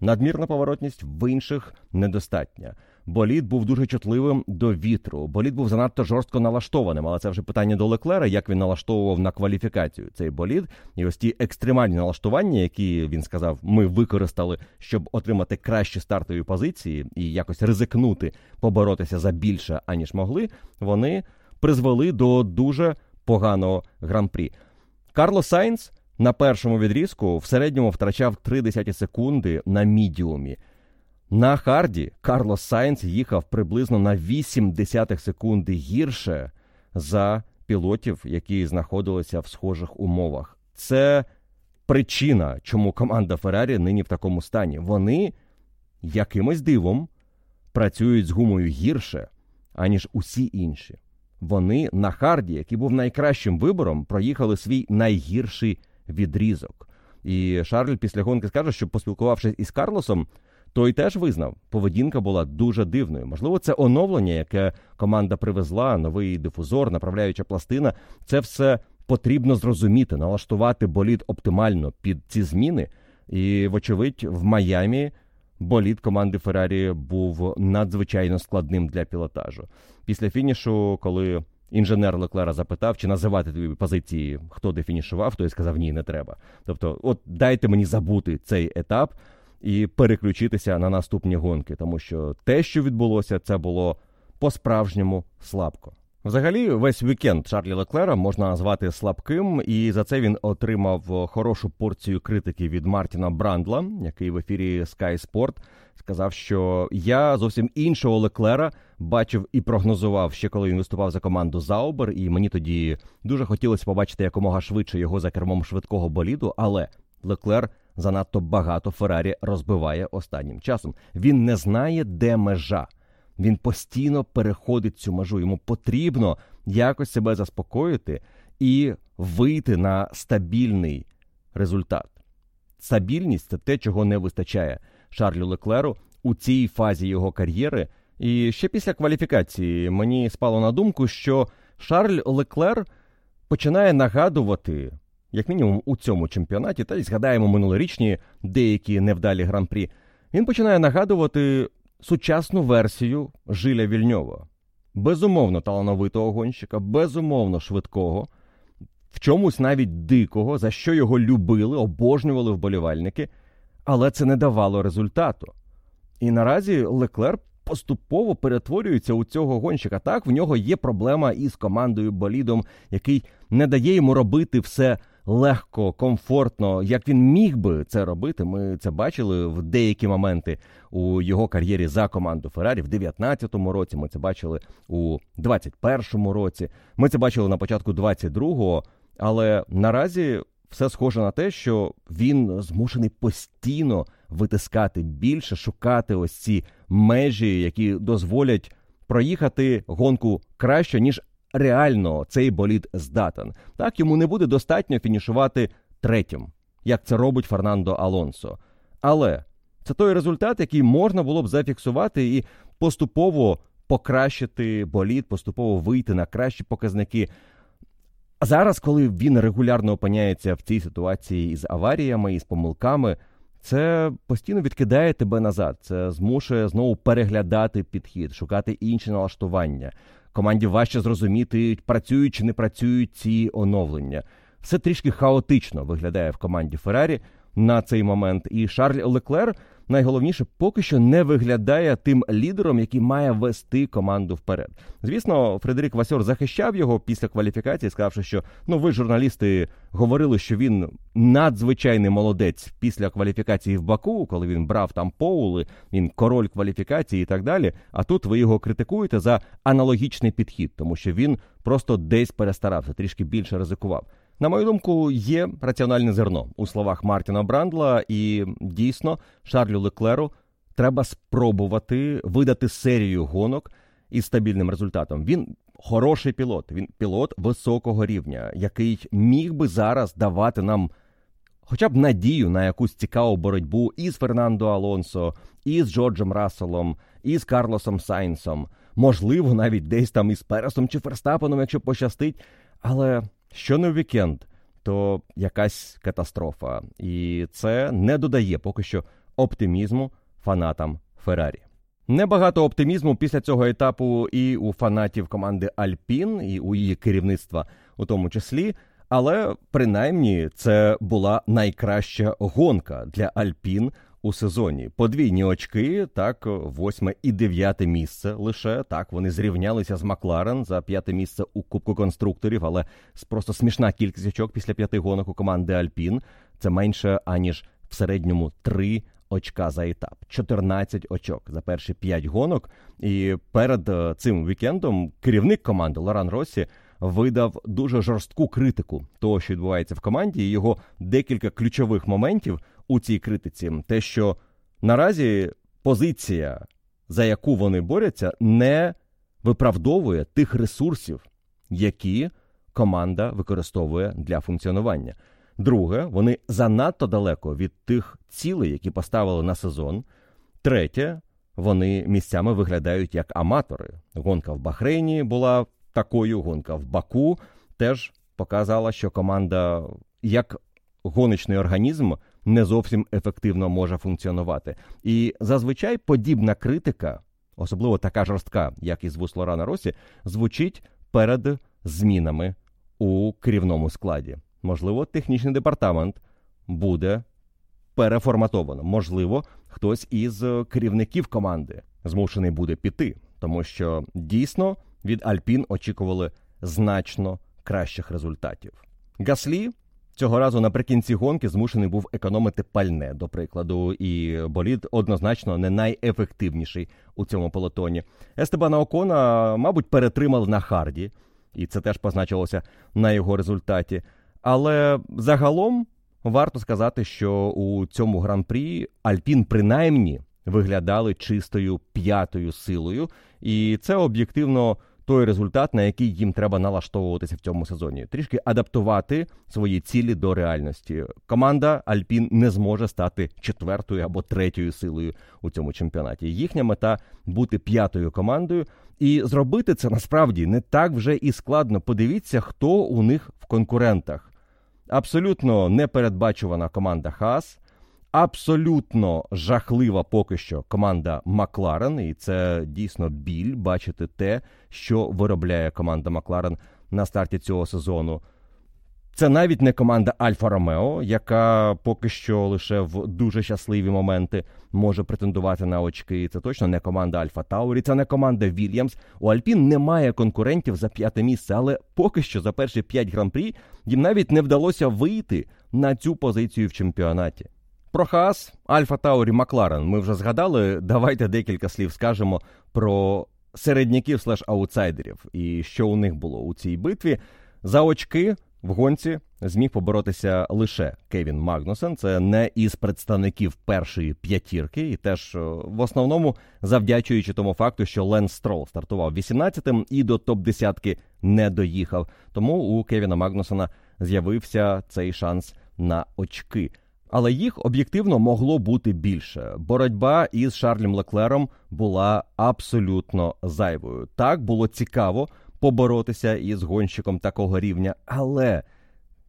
Надмірна поворотність в інших недостатня. Болід був дуже чутливим до вітру. Болід був занадто жорстко налаштованим, але це вже питання до Леклера, як він налаштовував на кваліфікацію цей болід. І ось ті екстремальні налаштування, які він сказав, ми використали, щоб отримати кращі стартові позиції і якось ризикнути поборотися за більше, аніж могли. Вони призвели до дуже поганого гран-прі. Карло Сайнс на першому відрізку в середньому втрачав 3 секунди на мідіумі. На харді Карлос Сайнц їхав приблизно на 8 десятих секунди гірше за пілотів, які знаходилися в схожих умовах. Це причина, чому команда Феррарі нині в такому стані. Вони якимось дивом працюють з гумою гірше, аніж усі інші. Вони на Харді, який був найкращим вибором, проїхали свій найгірший відрізок. І Шарль після гонки скаже, що поспілкувавшись із Карлосом, той теж визнав, поведінка була дуже дивною. Можливо, це оновлення, яке команда привезла, новий дифузор, направляюча пластина. Це все потрібно зрозуміти, налаштувати болід оптимально під ці зміни. І, вочевидь, в Майамі болід команди Феррарі був надзвичайно складним для пілотажу. Після фінішу, коли інженер Леклера запитав, чи називати тобі позиції, хто де фінішував, той сказав, ні, не треба. Тобто, от дайте мені забути цей етап і переключитися на наступні гонки, тому що те, що відбулося, це було по-справжньому слабко. Взагалі, весь вікенд Чарлі Леклера можна назвати слабким, і за це він отримав хорошу порцію критики від Мартіна Брандла, який в ефірі Sky Sport сказав, що я зовсім іншого Леклера бачив і прогнозував ще коли він виступав за команду Заубер, і мені тоді дуже хотілося побачити якомога швидше його за кермом швидкого боліду, але Леклер занадто багато Феррарі розбиває останнім часом. Він не знає, де межа. Він постійно переходить цю межу. Йому потрібно якось себе заспокоїти і вийти на стабільний результат. Стабільність це те, чого не вистачає Шарлю Леклеру у цій фазі його кар'єри. І ще після кваліфікації мені спало на думку, що Шарль Леклер починає нагадувати, як мінімум у цьому чемпіонаті, та й згадаємо минулорічні деякі невдалі гран-прі. Він починає нагадувати сучасну версію Жиля Вільньова. Безумовно, талановитого гонщика, безумовно, швидкого, в чомусь навіть дикого, за що його любили, обожнювали вболівальники, але це не давало результату. І наразі Леклер поступово перетворюється у цього гонщика. Так, в нього є проблема із командою болідом, який не дає йому робити все легко, комфортно, як він міг би це робити. Ми це бачили в деякі моменти у його кар'єрі за команду Феррарі в 19-му році. Ми це бачили у 21-му році. Ми це бачили на початку 22-го, але наразі. Все схоже на те, що він змушений постійно витискати більше, шукати ось ці межі, які дозволять проїхати гонку краще, ніж реально цей болід здатен. Так йому не буде достатньо фінішувати третім, як це робить Фернандо Алонсо. Але це той результат, який можна було б зафіксувати і поступово покращити болід, поступово вийти на кращі показники. А зараз, коли він регулярно опиняється в цій ситуації із аваріями, із помилками, це постійно відкидає тебе назад. Це змушує знову переглядати підхід, шукати інші налаштування. Команді важче зрозуміти, працюють чи не працюють ці оновлення. Все трішки хаотично виглядає в команді Феррарі на цей момент. І Шарль Леклер найголовніше поки що не виглядає тим лідером, який має вести команду вперед. Звісно, Фредерік Васьор захищав його після кваліфікації, сказавши, що ну ви журналісти говорили, що він надзвичайний молодець після кваліфікації в Баку, коли він брав там поули, він король кваліфікації і так далі. А тут ви його критикуєте за аналогічний підхід, тому що він просто десь перестарався, трішки більше ризикував. На мою думку, є раціональне зерно у словах Мартіна Брандла, і дійсно Шарлю Леклеру треба спробувати видати серію гонок із стабільним результатом. Він хороший пілот, він пілот високого рівня, який міг би зараз давати нам. Хоча б надію на якусь цікаву боротьбу із Фернандо Алонсо, і з Джорджем Расселом, і з Карлосом Сайнсом, можливо, навіть десь там із Пересом чи Ферстапеном, якщо пощастить. Але що не вікенд, то якась катастрофа, і це не додає поки що оптимізму фанатам Феррарі. Небагато оптимізму після цього етапу і у фанатів команди Альпін, і у її керівництва, у тому числі. Але принаймні це була найкраща гонка для Альпін у сезоні. Подвійні очки, так, восьме і дев'яте місце лише так. Вони зрівнялися з Макларен за п'яте місце у Кубку конструкторів, але просто смішна кількість очок після п'яти гонок у команди Альпін. Це менше аніж в середньому три очка за етап, 14 очок за перші п'ять гонок. І перед е, цим вікендом керівник команди Лоран Росі видав дуже жорстку критику того, що відбувається в команді. і Його декілька ключових моментів у цій критиці, те, що наразі позиція, за яку вони борються, не виправдовує тих ресурсів, які команда використовує для функціонування. Друге, вони занадто далеко від тих цілей, які поставили на сезон. Третє, вони місцями виглядають як аматори. Гонка в Бахрейні була такою, гонка в Баку теж показала, що команда як гоночний організм не зовсім ефективно може функціонувати. І зазвичай подібна критика, особливо така жорстка, як із вуз Лорана Росі, звучить перед змінами у керівному складі. Можливо, технічний департамент буде переформатовано. Можливо, хтось із керівників команди змушений буде піти, тому що дійсно від Альпін очікували значно кращих результатів. Гаслі цього разу наприкінці гонки змушений був економити пальне, до прикладу, і болід однозначно не найефективніший у цьому полотоні. Естебана Окона, мабуть, перетримали на харді, і це теж позначилося на його результаті. Але загалом варто сказати, що у цьому гран-прі Альпін принаймні виглядали чистою п'ятою силою, і це об'єктивно той результат, на який їм треба налаштовуватися в цьому сезоні, трішки адаптувати свої цілі до реальності. Команда Альпін не зможе стати четвертою або третьою силою у цьому чемпіонаті. Їхня мета бути п'ятою командою, і зробити це насправді не так вже і складно. Подивіться, хто у них в конкурентах. Абсолютно непередбачувана команда Хас абсолютно жахлива поки що команда Макларен, і це дійсно біль бачити те, що виробляє команда Макларен на старті цього сезону. Це навіть не команда Альфа Ромео, яка поки що лише в дуже щасливі моменти може претендувати на очки. Це точно не команда Альфа Таурі, це не команда Вільямс. У Альпін немає конкурентів за п'яте місце, але поки що за перші п'ять гран-прі їм навіть не вдалося вийти на цю позицію в чемпіонаті. Про Хаас, Альфа Таурі Макларен ми вже згадали. Давайте декілька слів скажемо про середняків слеш аутсайдерів і що у них було у цій битві. За очки в гонці зміг поборотися лише Кевін Магнусен. Це не із представників першої п'ятірки, і теж в основному завдячуючи тому факту, що Лен Строл стартував 18-тим і до топ десятки не доїхав. Тому у Кевіна Магнусена з'явився цей шанс на очки. Але їх об'єктивно могло бути більше. Боротьба із Шарлем Леклером була абсолютно зайвою. Так було цікаво поборотися із гонщиком такого рівня, але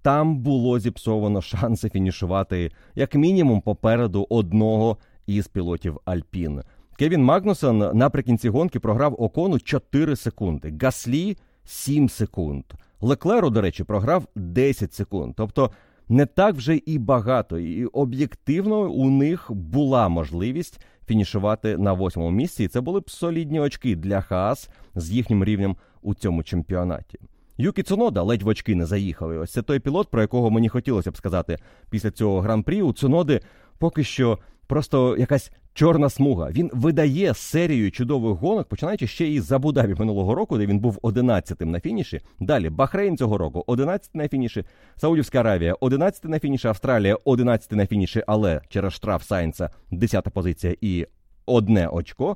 там було зіпсовано шанси фінішувати як мінімум попереду одного із пілотів Альпін. Кевін Магнусон наприкінці гонки програв окону 4 секунди, Гаслі 7 секунд. Леклеру, до речі, програв 10 секунд. Тобто не так вже і багато, і об'єктивно у них була можливість фінішувати на восьмому місці. І це були б солідні очки для Хаас з їхнім рівнем у цьому чемпіонаті. Юкі Цунода ледь в очки не заїхали. Ось це той пілот, про якого мені хотілося б сказати після цього гран-прі. У Цуноди поки що просто якась чорна смуга. Він видає серію чудових гонок, починаючи ще із Забудаві минулого року, де він був 11-тим на фініші. Далі Бахрейн цього року 11 на фініші, Саудівська Аравія 11 на фініші, Австралія 11 на фініші, але через штраф Сайнца 10 позиція і одне очко.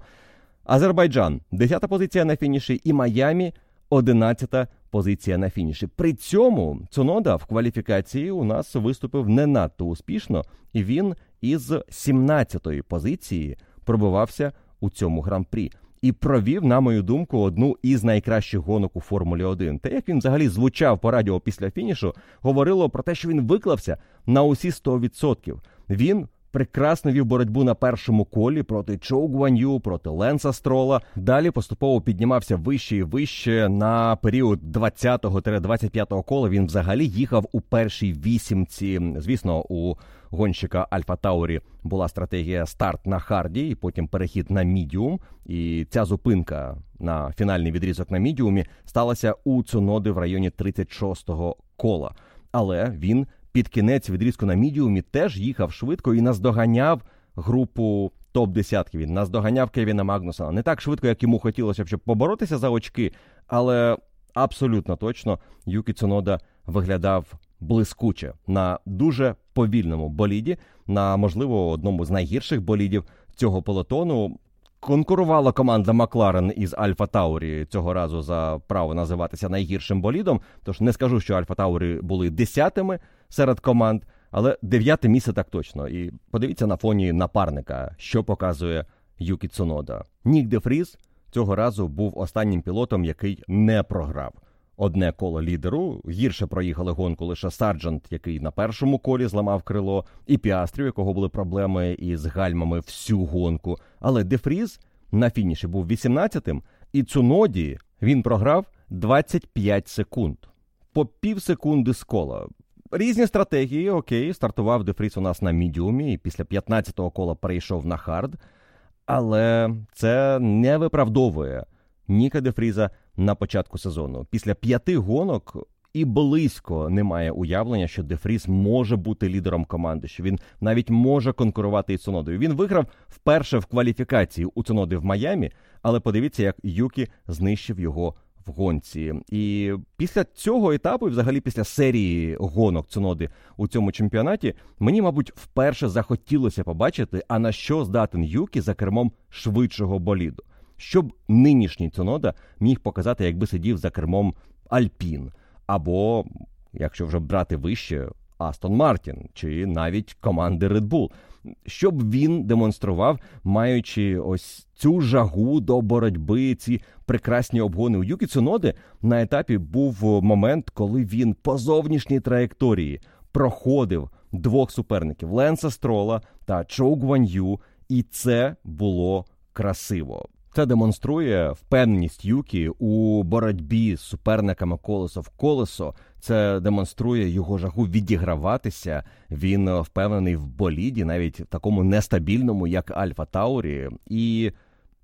Азербайджан 10 позиція на фініші, і Майамі 11 позиція на фініші. При цьому Цунода в кваліфікації у нас виступив не надто успішно, і він із 17-ї позиції пробивався у цьому гран-прі. І провів, на мою думку, одну із найкращих гонок у Формулі 1. Те, як він взагалі звучав по радіо після фінішу, говорило про те, що він виклався на усі 100%. Він прекрасно вів боротьбу на першому колі проти Чоу Гуан'ю, проти Ленса Строла. Далі поступово піднімався вище і вище на період 20-25 кола. Він взагалі їхав у першій вісімці. Звісно, у гонщика Альфа Таурі була стратегія старт на харді, і потім перехід на мідіум. І ця зупинка на фінальний відрізок на мідіумі сталася у Цуноди в районі 36-го кола. Але він під кінець відрізку на мідіумі теж їхав швидко і наздоганяв групу топ десятки. Він наздоганяв Кевіна Магнусона не так швидко, як йому хотілося, щоб поборотися за очки, але абсолютно точно Юкі Цунода виглядав блискуче на дуже повільному боліді, на можливо одному з найгірших болідів цього пелотону. конкурувала команда Макларен із Альфа Таурі цього разу за право називатися найгіршим болідом. Тож не скажу, що Альфа Таурі були десятими серед команд, але дев'яте місце так точно. І подивіться на фоні напарника, що показує Юкі Цунода. Нік Де Фріз цього разу був останнім пілотом, який не програв. Одне коло лідеру гірше проїхали гонку лише Сарджант, який на першому колі зламав крило, і Піастрі, у якого були проблеми із гальмами всю гонку. Але Дефріз на фініші був 18-тим, і Цуноді він програв 25 секунд по пів секунди з кола. Різні стратегії, окей, стартував Дефріс у нас на мідіумі, і після 15-го кола перейшов на хард, але це не виправдовує Ніка Дефріза на початку сезону. Після п'яти гонок і близько немає уявлення, що Дефріз може бути лідером команди, що він навіть може конкурувати із Цунодою. Він виграв вперше в кваліфікації у Цуноди в Майамі, але подивіться, як Юкі знищив його. В гонці, і після цього етапу, і взагалі після серії гонок Цуноди у цьому чемпіонаті, мені, мабуть, вперше захотілося побачити, а на що здатен Юкі за кермом швидшого боліду. Щоб нинішній Цунода міг показати, якби сидів за кермом Альпін, або, якщо вже брати вище, Астон Мартін чи навіть команди Red Bull. Щоб він демонстрував, маючи ось цю жагу до боротьби, ці прекрасні обгони у Юкі Цуноди, на етапі був момент, коли він по зовнішній траєкторії проходив двох суперників Ленса Строла та Чоу Гван'ю, і це було красиво. Це демонструє впевненість Юкі у боротьбі з суперниками колесо в колесо. Це демонструє його жагу відіграватися. Він впевнений в боліді, навіть в такому нестабільному, як Альфа Таурі. І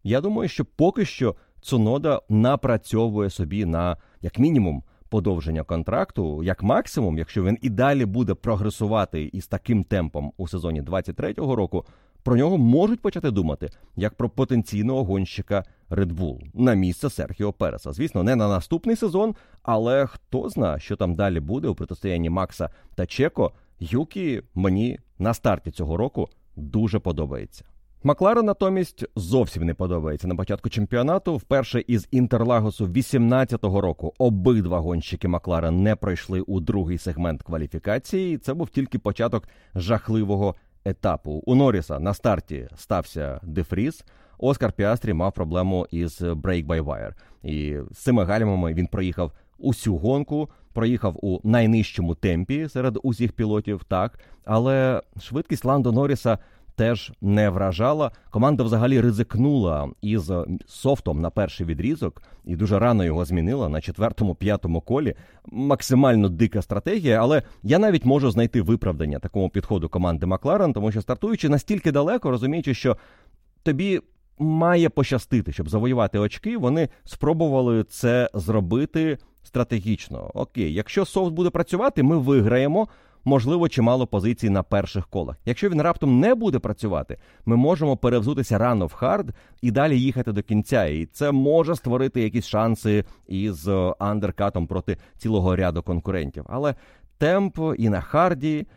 я думаю, що поки що Цунода напрацьовує собі на як мінімум. Подовження контракту, як максимум, якщо він і далі буде прогресувати із таким темпом у сезоні 23-го року, про нього можуть почати думати як про потенційного гонщика Red Bull на місце Серхіо Переса. Звісно, не на наступний сезон, але хто знає, що там далі буде у протистоянні Макса та Чеко. Юкі мені на старті цього року дуже подобається. Макларен натомість зовсім не подобається на початку чемпіонату. Вперше із Інтерлагосу 18-го року обидва гонщики Макларен не пройшли у другий сегмент кваліфікації. Це був тільки початок жахливого етапу. У Норріса на старті стався дефріз. Оскар Піастрі мав проблему із break by wire. І з цими гальмами він проїхав усю гонку, проїхав у найнижчому темпі серед усіх пілотів, так. Але швидкість Ландо Норріса теж не вражала. Команда взагалі ризикнула із софтом на перший відрізок і дуже рано його змінила на четвертому-п'ятому колі. Максимально дика стратегія, але я навіть можу знайти виправдання такому підходу команди Макларен, тому що стартуючи настільки далеко, розуміючи, що тобі. Має пощастити, щоб завоювати очки. Вони спробували це зробити стратегічно. Окей, якщо софт буде працювати, ми виграємо можливо, чимало позицій на перших колах. Якщо він раптом не буде працювати, ми можемо перевзутися рано в хард і далі їхати до кінця. І це може створити якісь шанси із е, андеркатом проти цілого ряду конкурентів. Але темп і на харді.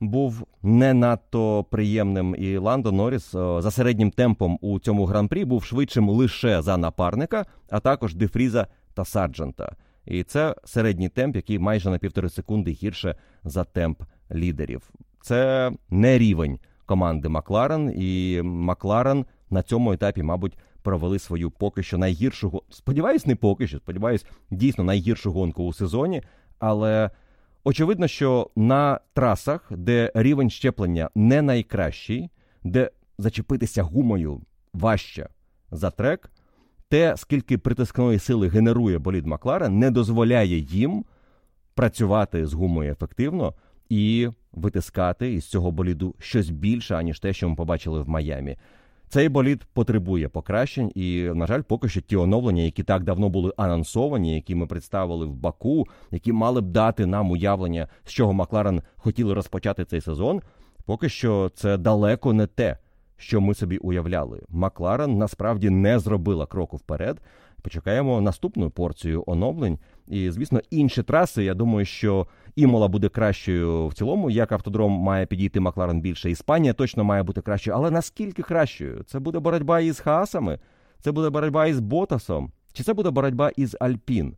Був не надто приємним, і Ландо Норріс е, за середнім темпом у цьому гран-прі був швидшим лише за напарника, а також Дефріза та Сарджента. І це середній темп, який майже на півтори секунди гірше за темп лідерів. Це не рівень команди Макларен, і Макларен на цьому етапі, мабуть, провели свою поки що найгіршу Сподіваюсь, не поки що, сподіваюсь, дійсно найгіршу гонку у сезоні. Але очевидно, що на трасах, де рівень щеплення не найкращий, де зачепитися гумою важче за трек те, скільки притискної сили генерує болід Макларен, не дозволяє їм працювати з гумою ефективно і витискати із цього боліду щось більше, аніж те, що ми побачили в Майамі. Цей болід потребує покращень, і, на жаль, поки що ті оновлення, які так давно були анонсовані, які ми представили в Баку, які мали б дати нам уявлення, з чого Макларен хотіли розпочати цей сезон. Поки що це далеко не те, що ми собі уявляли. Макларен насправді не зробила кроку вперед. Почекаємо наступну порцію оновлень. І, звісно, інші траси. Я думаю, що Імола буде кращою в цілому, як автодром має підійти Макларен більше. Іспанія точно має бути кращою. Але наскільки кращою? Це буде боротьба із Хаасами? Це буде боротьба із Ботасом? Чи це буде боротьба із Альпін?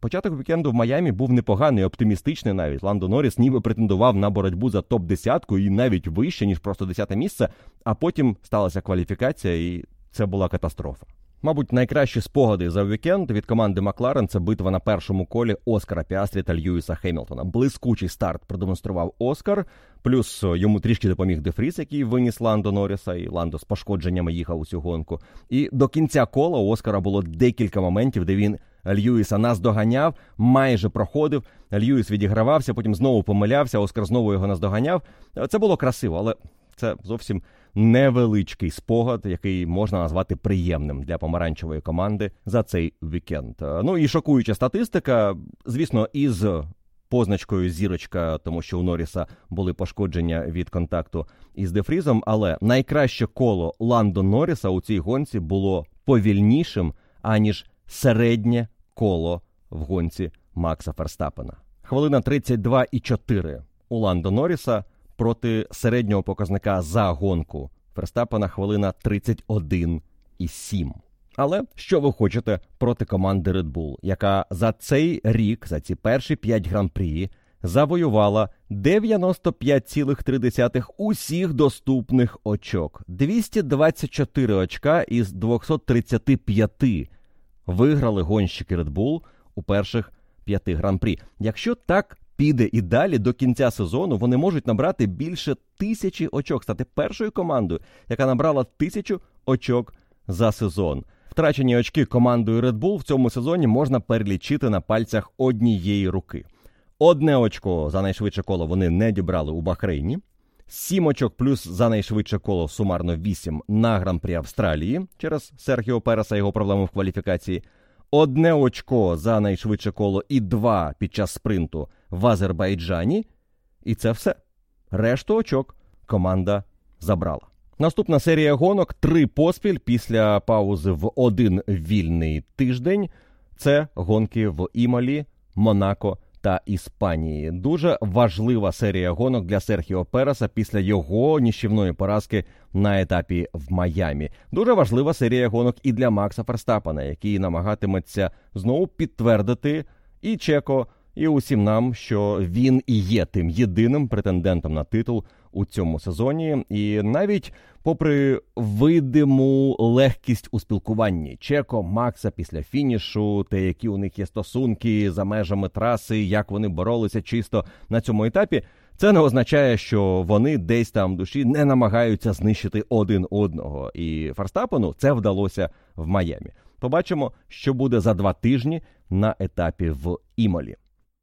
Початок вікенду в Майамі був непоганий, оптимістичний навіть. Ландо Норріс ніби претендував на боротьбу за топ-10 і навіть вище, ніж просто 10 місце, а потім сталася кваліфікація, і це була катастрофа. Мабуть, найкращі спогади за вікенд від команди Макларен це битва на першому колі Оскара Піастрі та Льюіса Хемілтона. Блискучий старт продемонстрував Оскар, плюс йому трішки допоміг Дефріс, який виніс Ландо Норріса, і Ландо з пошкодженнями їхав у цю гонку. І до кінця кола у Оскара було декілька моментів, де він Льюіса наздоганяв, майже проходив. Льюіс відігравався, потім знову помилявся. Оскар знову його наздоганяв. Це було красиво, але це зовсім невеличкий спогад, який можна назвати приємним для помаранчевої команди за цей вікенд. Ну і шокуюча статистика, звісно, із. Позначкою зірочка, тому що у Норріса були пошкодження від контакту із Дефрізом. Але найкраще коло Ландо Норріса у цій гонці було повільнішим, аніж середнє коло в гонці Макса Ферстапена. Хвилина 32,4 у Ландо Норріса проти середнього показника за гонку Ферстапена хвилина 31,7. Але що ви хочете проти команди Red Bull, яка за цей рік, за ці перші 5 гран-прі, завоювала 95,3 усіх доступних очок, 224 очка із 235 виграли гонщики Red Bull у перших п'яти гран-прі. Якщо так піде і далі до кінця сезону, вони можуть набрати більше тисячі очок, стати першою командою, яка набрала тисячу очок за сезон. Втрачені очки командою Red Bull в цьому сезоні можна перелічити на пальцях однієї руки. Одне очко за найшвидше коло вони не дібрали у Бахрейні. Сім очок плюс за найшвидше коло сумарно вісім на гран-прі Австралії через Серхіо Переса його проблему в кваліфікації. Одне очко за найшвидше коло і два під час спринту в Азербайджані. І це все. Решту очок команда забрала. Наступна серія гонок три поспіль після паузи в один вільний тиждень. Це гонки в Імалі, Монако та Іспанії. Дуже важлива серія гонок для Серхіо Переса після його ніщівної поразки на етапі в Майамі. Дуже важлива серія гонок і для Макса Ферстапана, який намагатиметься знову підтвердити і Чеко, і усім нам, що він і є тим єдиним претендентом на титул у цьому сезоні, і навіть попри видиму легкість у спілкуванні Чеко, Макса після фінішу, те, які у них є стосунки за межами траси, як вони боролися чисто на цьому етапі. Це не означає, що вони десь там душі не намагаються знищити один одного. І Ферстапену це вдалося в Майамі. Побачимо, що буде за два тижні на етапі в Імолі.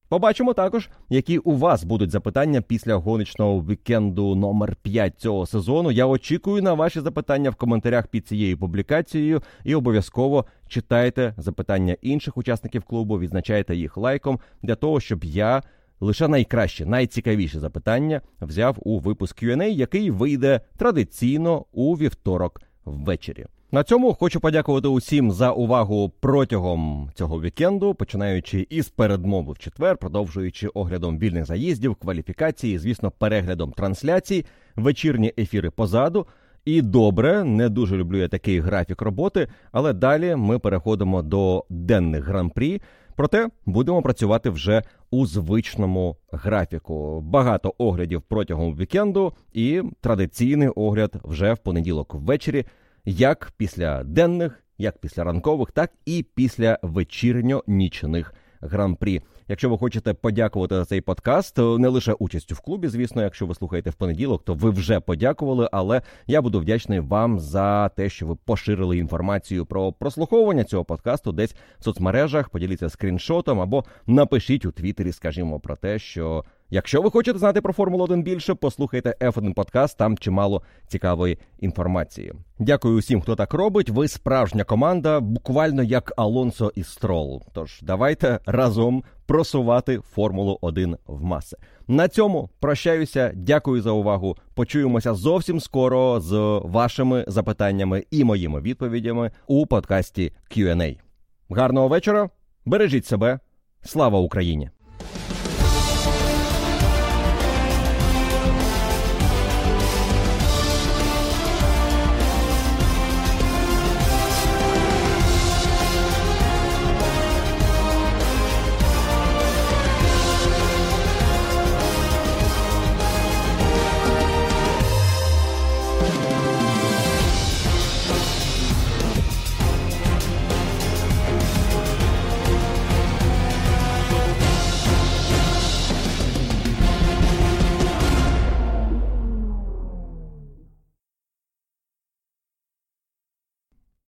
Побачимо також, які у вас будуть запитання після гоночного вікенду номер 5 цього сезону. Я очікую на ваші запитання в коментарях під цією публікацією і обов'язково читайте запитання інших учасників клубу, відзначайте їх лайком для того, щоб я лише найкраще, найцікавіші запитання взяв у випуск Q&A, який вийде традиційно у вівторок ввечері. На цьому хочу подякувати усім за увагу протягом цього вікенду, починаючи із передмови в четвер, продовжуючи оглядом вільних заїздів, кваліфікації, звісно, переглядом трансляцій, вечірні ефіри позаду. І добре, не дуже люблю я такий графік роботи, але далі ми переходимо до денних гран-прі. Проте будемо працювати вже у звичному графіку. Багато оглядів протягом вікенду і традиційний огляд вже в понеділок ввечері як після денних, як після ранкових, так і після вечірньо-нічних гран-прі. Якщо ви хочете подякувати за цей подкаст, не лише участю в клубі, звісно, якщо ви слухаєте в понеділок, то ви вже подякували. Але я буду вдячний вам за те, що ви поширили інформацію про прослуховування цього подкасту десь в соцмережах. Поділіться скріншотом або напишіть у Твіттері, скажімо, про те, що Якщо ви хочете знати про Формулу 1 більше, послухайте F1 подкаст, там чимало цікавої інформації. Дякую усім, хто так робить. Ви справжня команда, буквально як Алонсо і Строл. Тож давайте разом просувати Формулу 1 в маси. На цьому прощаюся. Дякую за увагу. Почуємося зовсім скоро з вашими запитаннями і моїми відповідями у подкасті Q&A. Гарного вечора. Бережіть себе. Слава Україні!